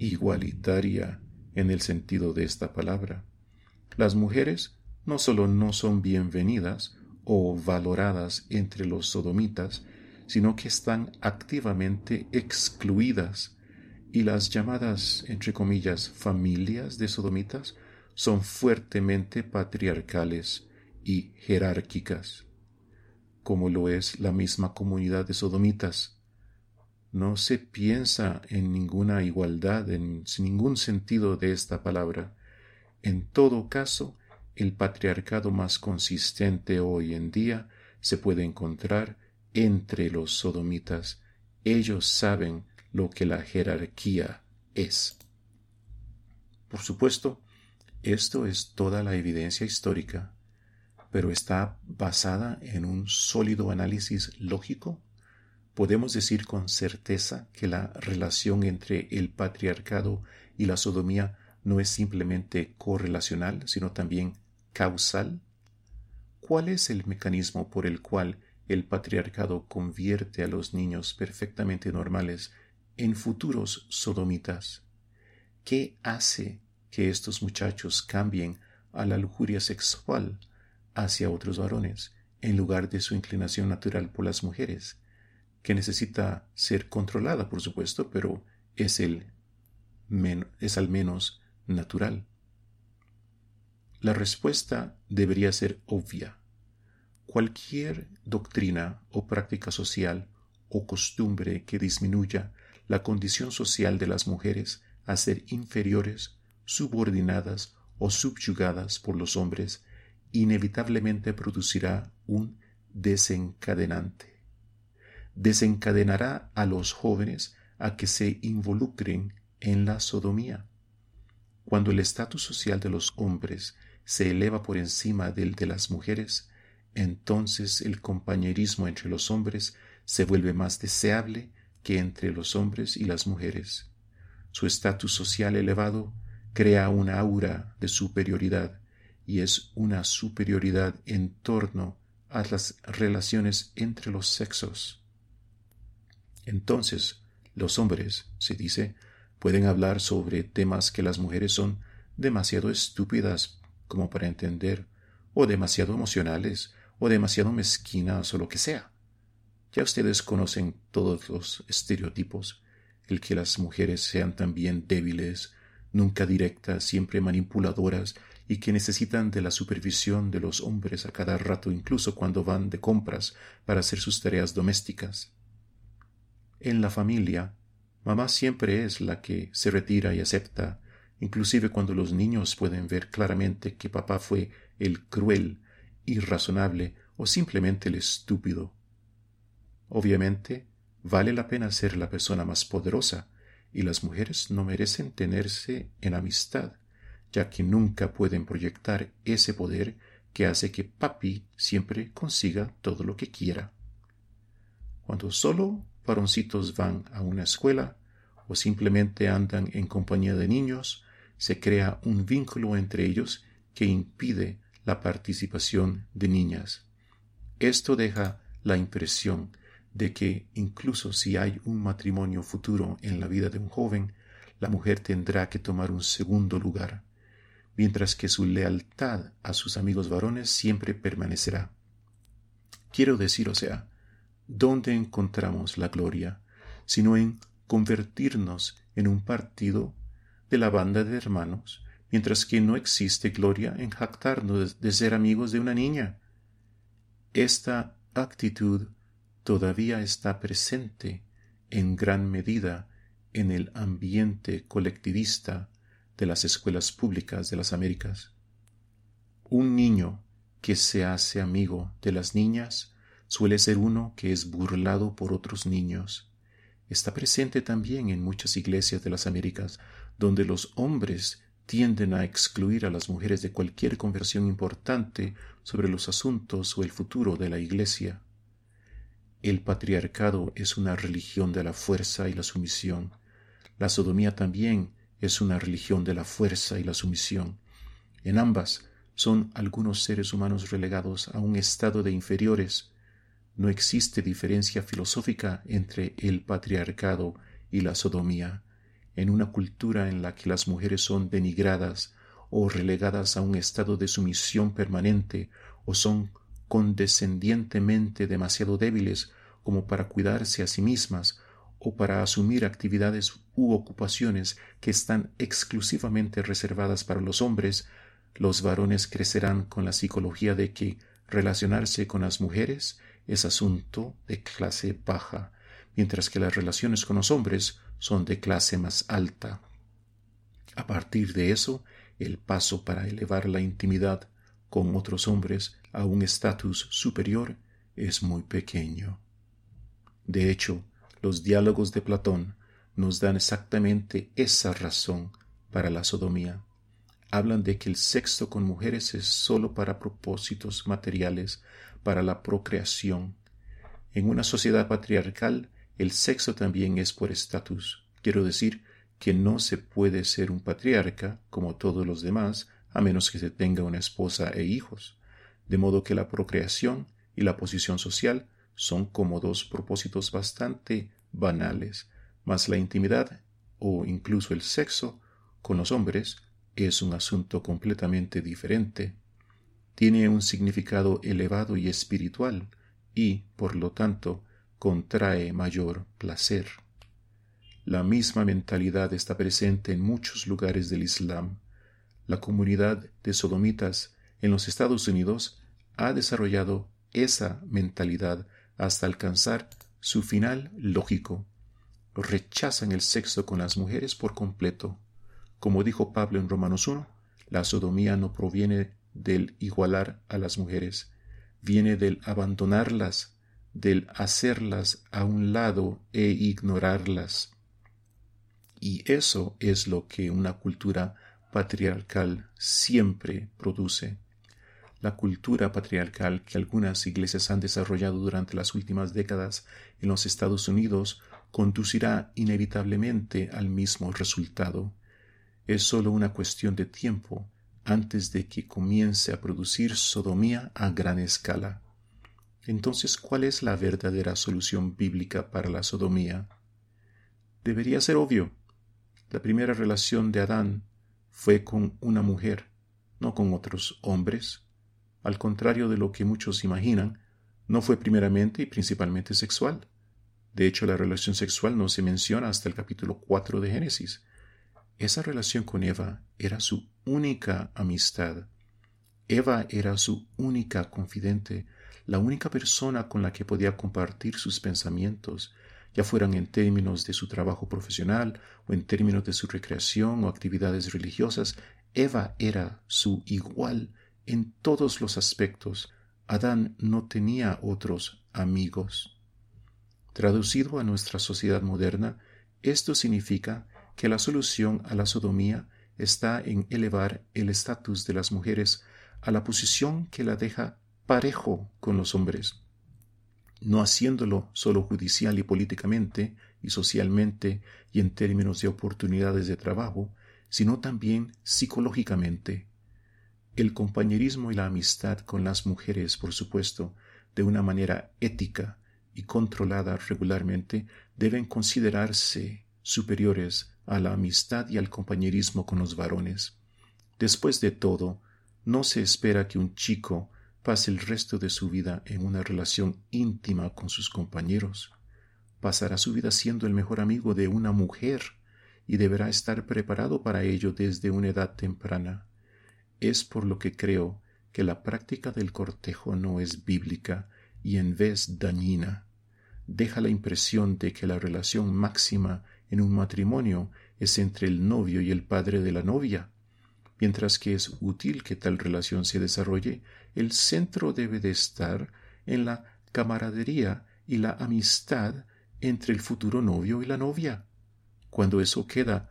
igualitaria en el sentido de esta palabra. Las mujeres no solo no son bienvenidas o valoradas entre los sodomitas, sino que están activamente excluidas y las llamadas, entre comillas, familias de sodomitas son fuertemente patriarcales y jerárquicas, como lo es la misma comunidad de sodomitas. No se piensa en ninguna igualdad, en ningún sentido de esta palabra. En todo caso, el patriarcado más consistente hoy en día se puede encontrar entre los sodomitas. Ellos saben lo que la jerarquía es. Por supuesto, esto es toda la evidencia histórica, pero está basada en un sólido análisis lógico. Podemos decir con certeza que la relación entre el patriarcado y la sodomía no es simplemente correlacional, sino también causal? ¿Cuál es el mecanismo por el cual el patriarcado convierte a los niños perfectamente normales en futuros sodomitas? ¿Qué hace que estos muchachos cambien a la lujuria sexual hacia otros varones en lugar de su inclinación natural por las mujeres, que necesita ser controlada, por supuesto, pero es, el es al menos natural. La respuesta debería ser obvia. Cualquier doctrina o práctica social o costumbre que disminuya la condición social de las mujeres a ser inferiores, subordinadas o subyugadas por los hombres, inevitablemente producirá un desencadenante. Desencadenará a los jóvenes a que se involucren en la sodomía. Cuando el estatus social de los hombres se eleva por encima del de las mujeres, entonces el compañerismo entre los hombres se vuelve más deseable que entre los hombres y las mujeres. Su estatus social elevado crea una aura de superioridad y es una superioridad en torno a las relaciones entre los sexos. Entonces, los hombres, se dice, pueden hablar sobre temas que las mujeres son demasiado estúpidas como para entender, o demasiado emocionales, o demasiado mezquinas, o lo que sea. Ya ustedes conocen todos los estereotipos, el que las mujeres sean también débiles, nunca directas, siempre manipuladoras, y que necesitan de la supervisión de los hombres a cada rato, incluso cuando van de compras para hacer sus tareas domésticas. En la familia, mamá siempre es la que se retira y acepta inclusive cuando los niños pueden ver claramente que papá fue el cruel, irrazonable o simplemente el estúpido. Obviamente, vale la pena ser la persona más poderosa, y las mujeres no merecen tenerse en amistad, ya que nunca pueden proyectar ese poder que hace que papi siempre consiga todo lo que quiera. Cuando solo varoncitos van a una escuela o simplemente andan en compañía de niños, se crea un vínculo entre ellos que impide la participación de niñas. Esto deja la impresión de que incluso si hay un matrimonio futuro en la vida de un joven, la mujer tendrá que tomar un segundo lugar, mientras que su lealtad a sus amigos varones siempre permanecerá. Quiero decir, o sea, ¿dónde encontramos la gloria? sino en convertirnos en un partido de la banda de hermanos, mientras que no existe gloria en jactarnos de ser amigos de una niña. Esta actitud todavía está presente en gran medida en el ambiente colectivista de las escuelas públicas de las Américas. Un niño que se hace amigo de las niñas suele ser uno que es burlado por otros niños. Está presente también en muchas iglesias de las Américas, donde los hombres tienden a excluir a las mujeres de cualquier conversión importante sobre los asuntos o el futuro de la Iglesia. El patriarcado es una religión de la fuerza y la sumisión. La sodomía también es una religión de la fuerza y la sumisión. En ambas son algunos seres humanos relegados a un estado de inferiores. No existe diferencia filosófica entre el patriarcado y la sodomía. En una cultura en la que las mujeres son denigradas o relegadas a un estado de sumisión permanente o son condescendientemente demasiado débiles como para cuidarse a sí mismas o para asumir actividades u ocupaciones que están exclusivamente reservadas para los hombres, los varones crecerán con la psicología de que relacionarse con las mujeres es asunto de clase baja, mientras que las relaciones con los hombres son de clase más alta. A partir de eso, el paso para elevar la intimidad con otros hombres a un estatus superior es muy pequeño. De hecho, los diálogos de Platón nos dan exactamente esa razón para la sodomía hablan de que el sexo con mujeres es sólo para propósitos materiales, para la procreación. En una sociedad patriarcal, el sexo también es por estatus. Quiero decir que no se puede ser un patriarca, como todos los demás, a menos que se tenga una esposa e hijos. De modo que la procreación y la posición social son como dos propósitos bastante banales, mas la intimidad o incluso el sexo con los hombres es un asunto completamente diferente, tiene un significado elevado y espiritual y, por lo tanto, contrae mayor placer. La misma mentalidad está presente en muchos lugares del Islam. La comunidad de sodomitas en los Estados Unidos ha desarrollado esa mentalidad hasta alcanzar su final lógico. Rechazan el sexo con las mujeres por completo. Como dijo Pablo en Romanos 1, la sodomía no proviene del igualar a las mujeres, viene del abandonarlas, del hacerlas a un lado e ignorarlas. Y eso es lo que una cultura patriarcal siempre produce. La cultura patriarcal que algunas iglesias han desarrollado durante las últimas décadas en los Estados Unidos conducirá inevitablemente al mismo resultado. Es sólo una cuestión de tiempo antes de que comience a producir sodomía a gran escala. Entonces, ¿cuál es la verdadera solución bíblica para la sodomía? Debería ser obvio. La primera relación de Adán fue con una mujer, no con otros hombres. Al contrario de lo que muchos imaginan, no fue primeramente y principalmente sexual. De hecho, la relación sexual no se menciona hasta el capítulo 4 de Génesis. Esa relación con Eva era su única amistad. Eva era su única confidente, la única persona con la que podía compartir sus pensamientos, ya fueran en términos de su trabajo profesional o en términos de su recreación o actividades religiosas. Eva era su igual en todos los aspectos. Adán no tenía otros amigos. Traducido a nuestra sociedad moderna, esto significa que la solución a la sodomía está en elevar el estatus de las mujeres a la posición que la deja parejo con los hombres, no haciéndolo solo judicial y políticamente y socialmente y en términos de oportunidades de trabajo, sino también psicológicamente. El compañerismo y la amistad con las mujeres, por supuesto, de una manera ética y controlada regularmente, deben considerarse superiores a la amistad y al compañerismo con los varones. Después de todo, no se espera que un chico pase el resto de su vida en una relación íntima con sus compañeros. Pasará su vida siendo el mejor amigo de una mujer y deberá estar preparado para ello desde una edad temprana. Es por lo que creo que la práctica del cortejo no es bíblica y en vez dañina. Deja la impresión de que la relación máxima en un matrimonio es entre el novio y el padre de la novia. Mientras que es útil que tal relación se desarrolle, el centro debe de estar en la camaradería y la amistad entre el futuro novio y la novia. Cuando eso queda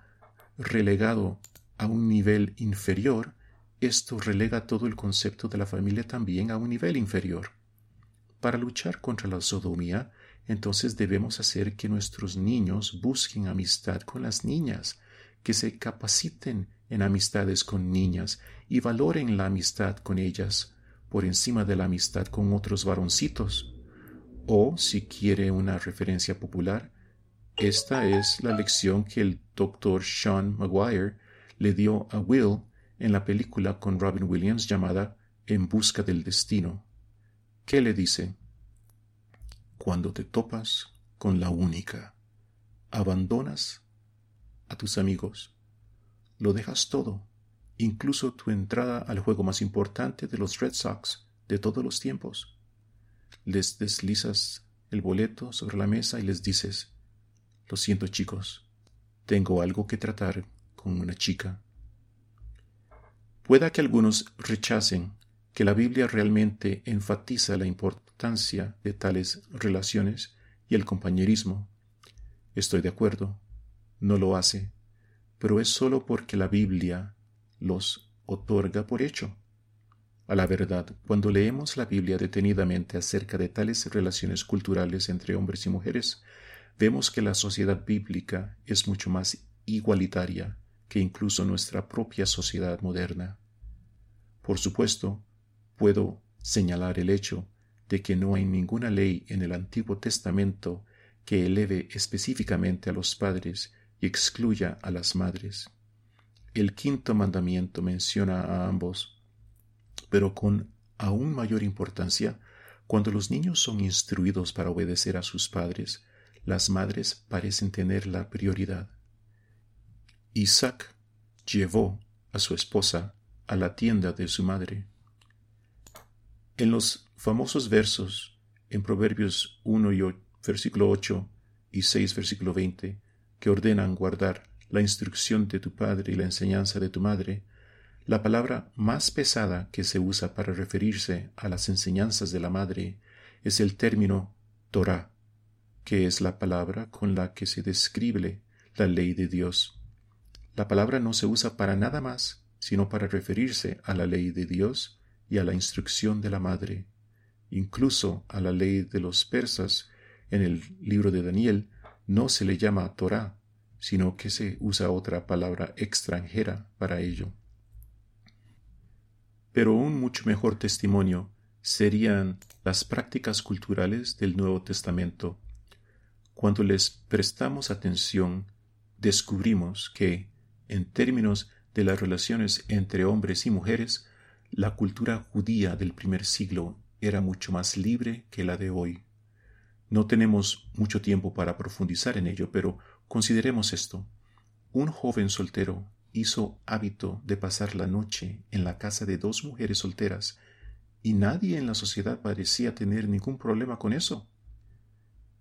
relegado a un nivel inferior, esto relega todo el concepto de la familia también a un nivel inferior. Para luchar contra la sodomía, entonces debemos hacer que nuestros niños busquen amistad con las niñas, que se capaciten en amistades con niñas y valoren la amistad con ellas por encima de la amistad con otros varoncitos. O, si quiere una referencia popular, esta es la lección que el doctor Sean Maguire le dio a Will en la película con Robin Williams llamada En busca del destino. ¿Qué le dice? Cuando te topas con la única, abandonas a tus amigos, lo dejas todo, incluso tu entrada al juego más importante de los Red Sox de todos los tiempos. Les deslizas el boleto sobre la mesa y les dices, lo siento chicos, tengo algo que tratar con una chica. Pueda que algunos rechacen que la Biblia realmente enfatiza la importancia de tales relaciones y el compañerismo. Estoy de acuerdo, no lo hace, pero es sólo porque la Biblia los otorga por hecho. A la verdad, cuando leemos la Biblia detenidamente acerca de tales relaciones culturales entre hombres y mujeres, vemos que la sociedad bíblica es mucho más igualitaria que incluso nuestra propia sociedad moderna. Por supuesto, puedo señalar el hecho de que no hay ninguna ley en el Antiguo Testamento que eleve específicamente a los padres y excluya a las madres. El quinto mandamiento menciona a ambos, pero con aún mayor importancia, cuando los niños son instruidos para obedecer a sus padres, las madres parecen tener la prioridad. Isaac llevó a su esposa a la tienda de su madre. En los famosos versos en Proverbios 1 y versículo 8 y 6 versículo 20 que ordenan guardar la instrucción de tu padre y la enseñanza de tu madre, la palabra más pesada que se usa para referirse a las enseñanzas de la madre es el término Torah, que es la palabra con la que se describe la ley de Dios. La palabra no se usa para nada más, sino para referirse a la ley de Dios y a la instrucción de la madre. Incluso a la ley de los persas, en el libro de Daniel, no se le llama Torah, sino que se usa otra palabra extranjera para ello. Pero un mucho mejor testimonio serían las prácticas culturales del Nuevo Testamento cuando les prestamos atención, descubrimos que, en términos de las relaciones entre hombres y mujeres, la cultura judía del primer siglo era mucho más libre que la de hoy. No tenemos mucho tiempo para profundizar en ello, pero consideremos esto. Un joven soltero hizo hábito de pasar la noche en la casa de dos mujeres solteras, y nadie en la sociedad parecía tener ningún problema con eso.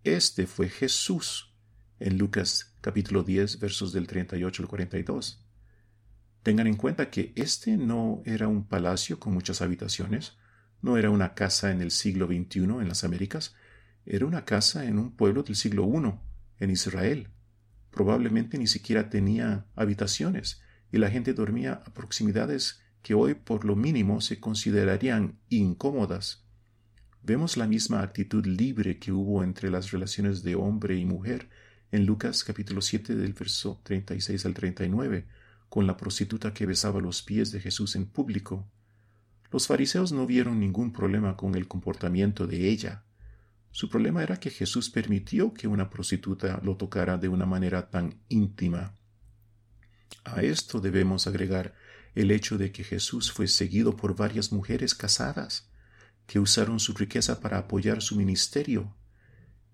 Este fue Jesús en Lucas capítulo 10 versos del 38 al 42. Tengan en cuenta que este no era un palacio con muchas habitaciones, no era una casa en el siglo XXI en las Américas, era una casa en un pueblo del siglo I, en Israel. Probablemente ni siquiera tenía habitaciones, y la gente dormía a proximidades que hoy por lo mínimo se considerarían incómodas. Vemos la misma actitud libre que hubo entre las relaciones de hombre y mujer en Lucas capítulo 7 del verso 36 al 39, con la prostituta que besaba los pies de Jesús en público. Los fariseos no vieron ningún problema con el comportamiento de ella. Su problema era que Jesús permitió que una prostituta lo tocara de una manera tan íntima. A esto debemos agregar el hecho de que Jesús fue seguido por varias mujeres casadas que usaron su riqueza para apoyar su ministerio.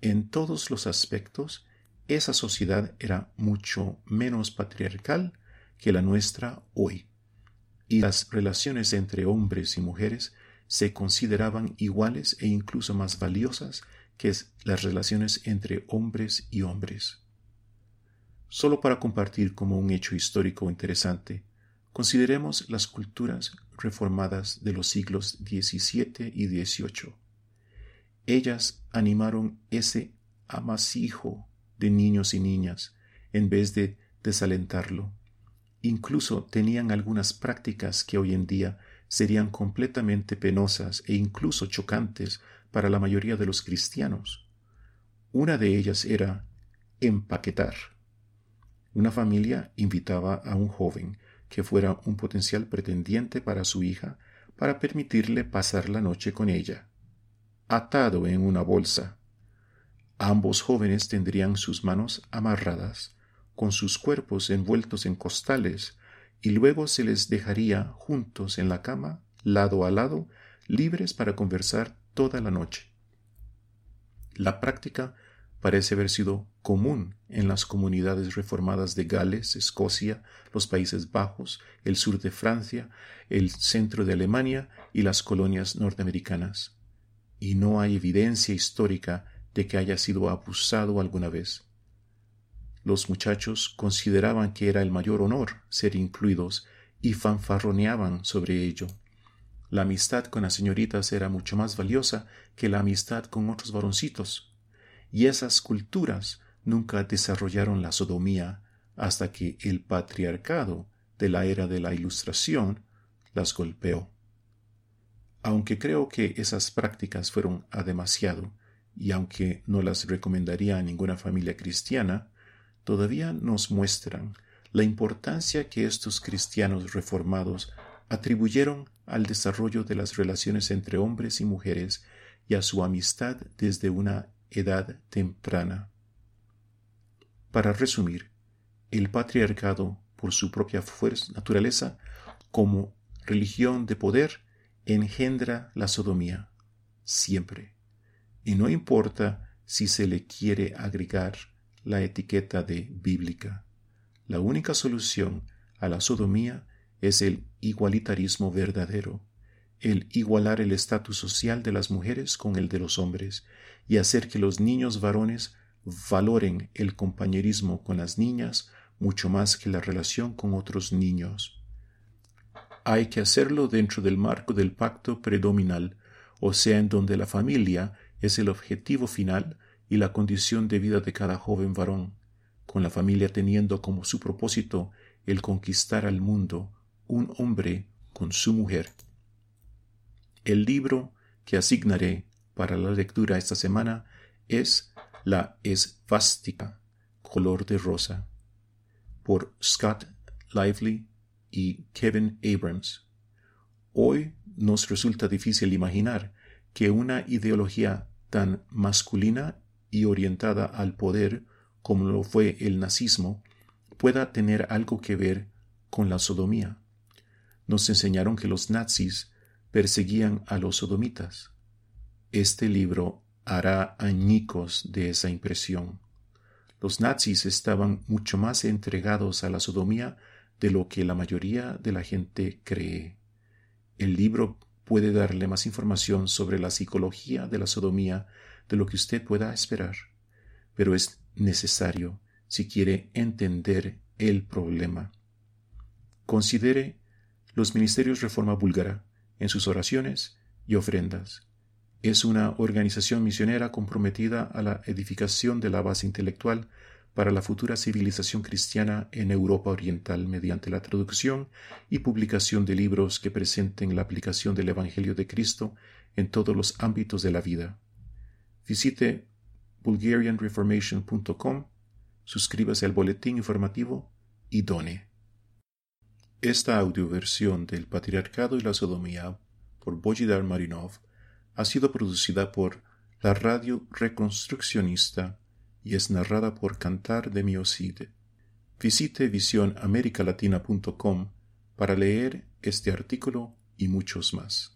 En todos los aspectos, esa sociedad era mucho menos patriarcal que la nuestra hoy, y las relaciones entre hombres y mujeres se consideraban iguales e incluso más valiosas que las relaciones entre hombres y hombres. Solo para compartir como un hecho histórico interesante, consideremos las culturas reformadas de los siglos XVII y XVIII. Ellas animaron ese amasijo de niños y niñas en vez de desalentarlo. Incluso tenían algunas prácticas que hoy en día serían completamente penosas e incluso chocantes para la mayoría de los cristianos. Una de ellas era empaquetar. Una familia invitaba a un joven que fuera un potencial pretendiente para su hija para permitirle pasar la noche con ella, atado en una bolsa. Ambos jóvenes tendrían sus manos amarradas, con sus cuerpos envueltos en costales, y luego se les dejaría juntos en la cama, lado a lado, libres para conversar toda la noche. La práctica parece haber sido común en las comunidades reformadas de Gales, Escocia, los Países Bajos, el sur de Francia, el centro de Alemania y las colonias norteamericanas. Y no hay evidencia histórica de que haya sido abusado alguna vez. Los muchachos consideraban que era el mayor honor ser incluidos y fanfarroneaban sobre ello. La amistad con las señoritas era mucho más valiosa que la amistad con otros varoncitos y esas culturas nunca desarrollaron la sodomía hasta que el patriarcado de la era de la Ilustración las golpeó. Aunque creo que esas prácticas fueron a demasiado, y aunque no las recomendaría a ninguna familia cristiana, todavía nos muestran la importancia que estos cristianos reformados atribuyeron al desarrollo de las relaciones entre hombres y mujeres y a su amistad desde una edad temprana. Para resumir, el patriarcado, por su propia fuerza, naturaleza, como religión de poder, engendra la sodomía, siempre. Y no importa si se le quiere agregar la etiqueta de bíblica. La única solución a la sodomía es el igualitarismo verdadero, el igualar el estatus social de las mujeres con el de los hombres y hacer que los niños varones valoren el compañerismo con las niñas mucho más que la relación con otros niños. Hay que hacerlo dentro del marco del pacto predominal, o sea, en donde la familia es el objetivo final y la condición de vida de cada joven varón, con la familia teniendo como su propósito el conquistar al mundo, un hombre con su mujer. El libro que asignaré para la lectura esta semana es La Esvástica, color de rosa, por Scott Lively y Kevin Abrams. Hoy nos resulta difícil imaginar que una ideología tan masculina y orientada al poder como lo fue el nazismo pueda tener algo que ver con la sodomía. Nos enseñaron que los nazis perseguían a los sodomitas. Este libro hará añicos de esa impresión. Los nazis estaban mucho más entregados a la sodomía de lo que la mayoría de la gente cree. El libro puede darle más información sobre la psicología de la sodomía de lo que usted pueda esperar, pero es necesario si quiere entender el problema. Considere los ministerios Reforma Búlgara en sus oraciones y ofrendas es una organización misionera comprometida a la edificación de la base intelectual para la futura civilización cristiana en Europa Oriental mediante la traducción y publicación de libros que presenten la aplicación del Evangelio de Cristo en todos los ámbitos de la vida. Visite bulgarianreformation.com, suscríbase al boletín informativo y done. Esta audioversión del Patriarcado y la Sodomía por Bojidar Marinov ha sido producida por la radio reconstruccionista y es narrada por Cantar de Miocide. Visite visionamericalatina.com para leer este artículo y muchos más.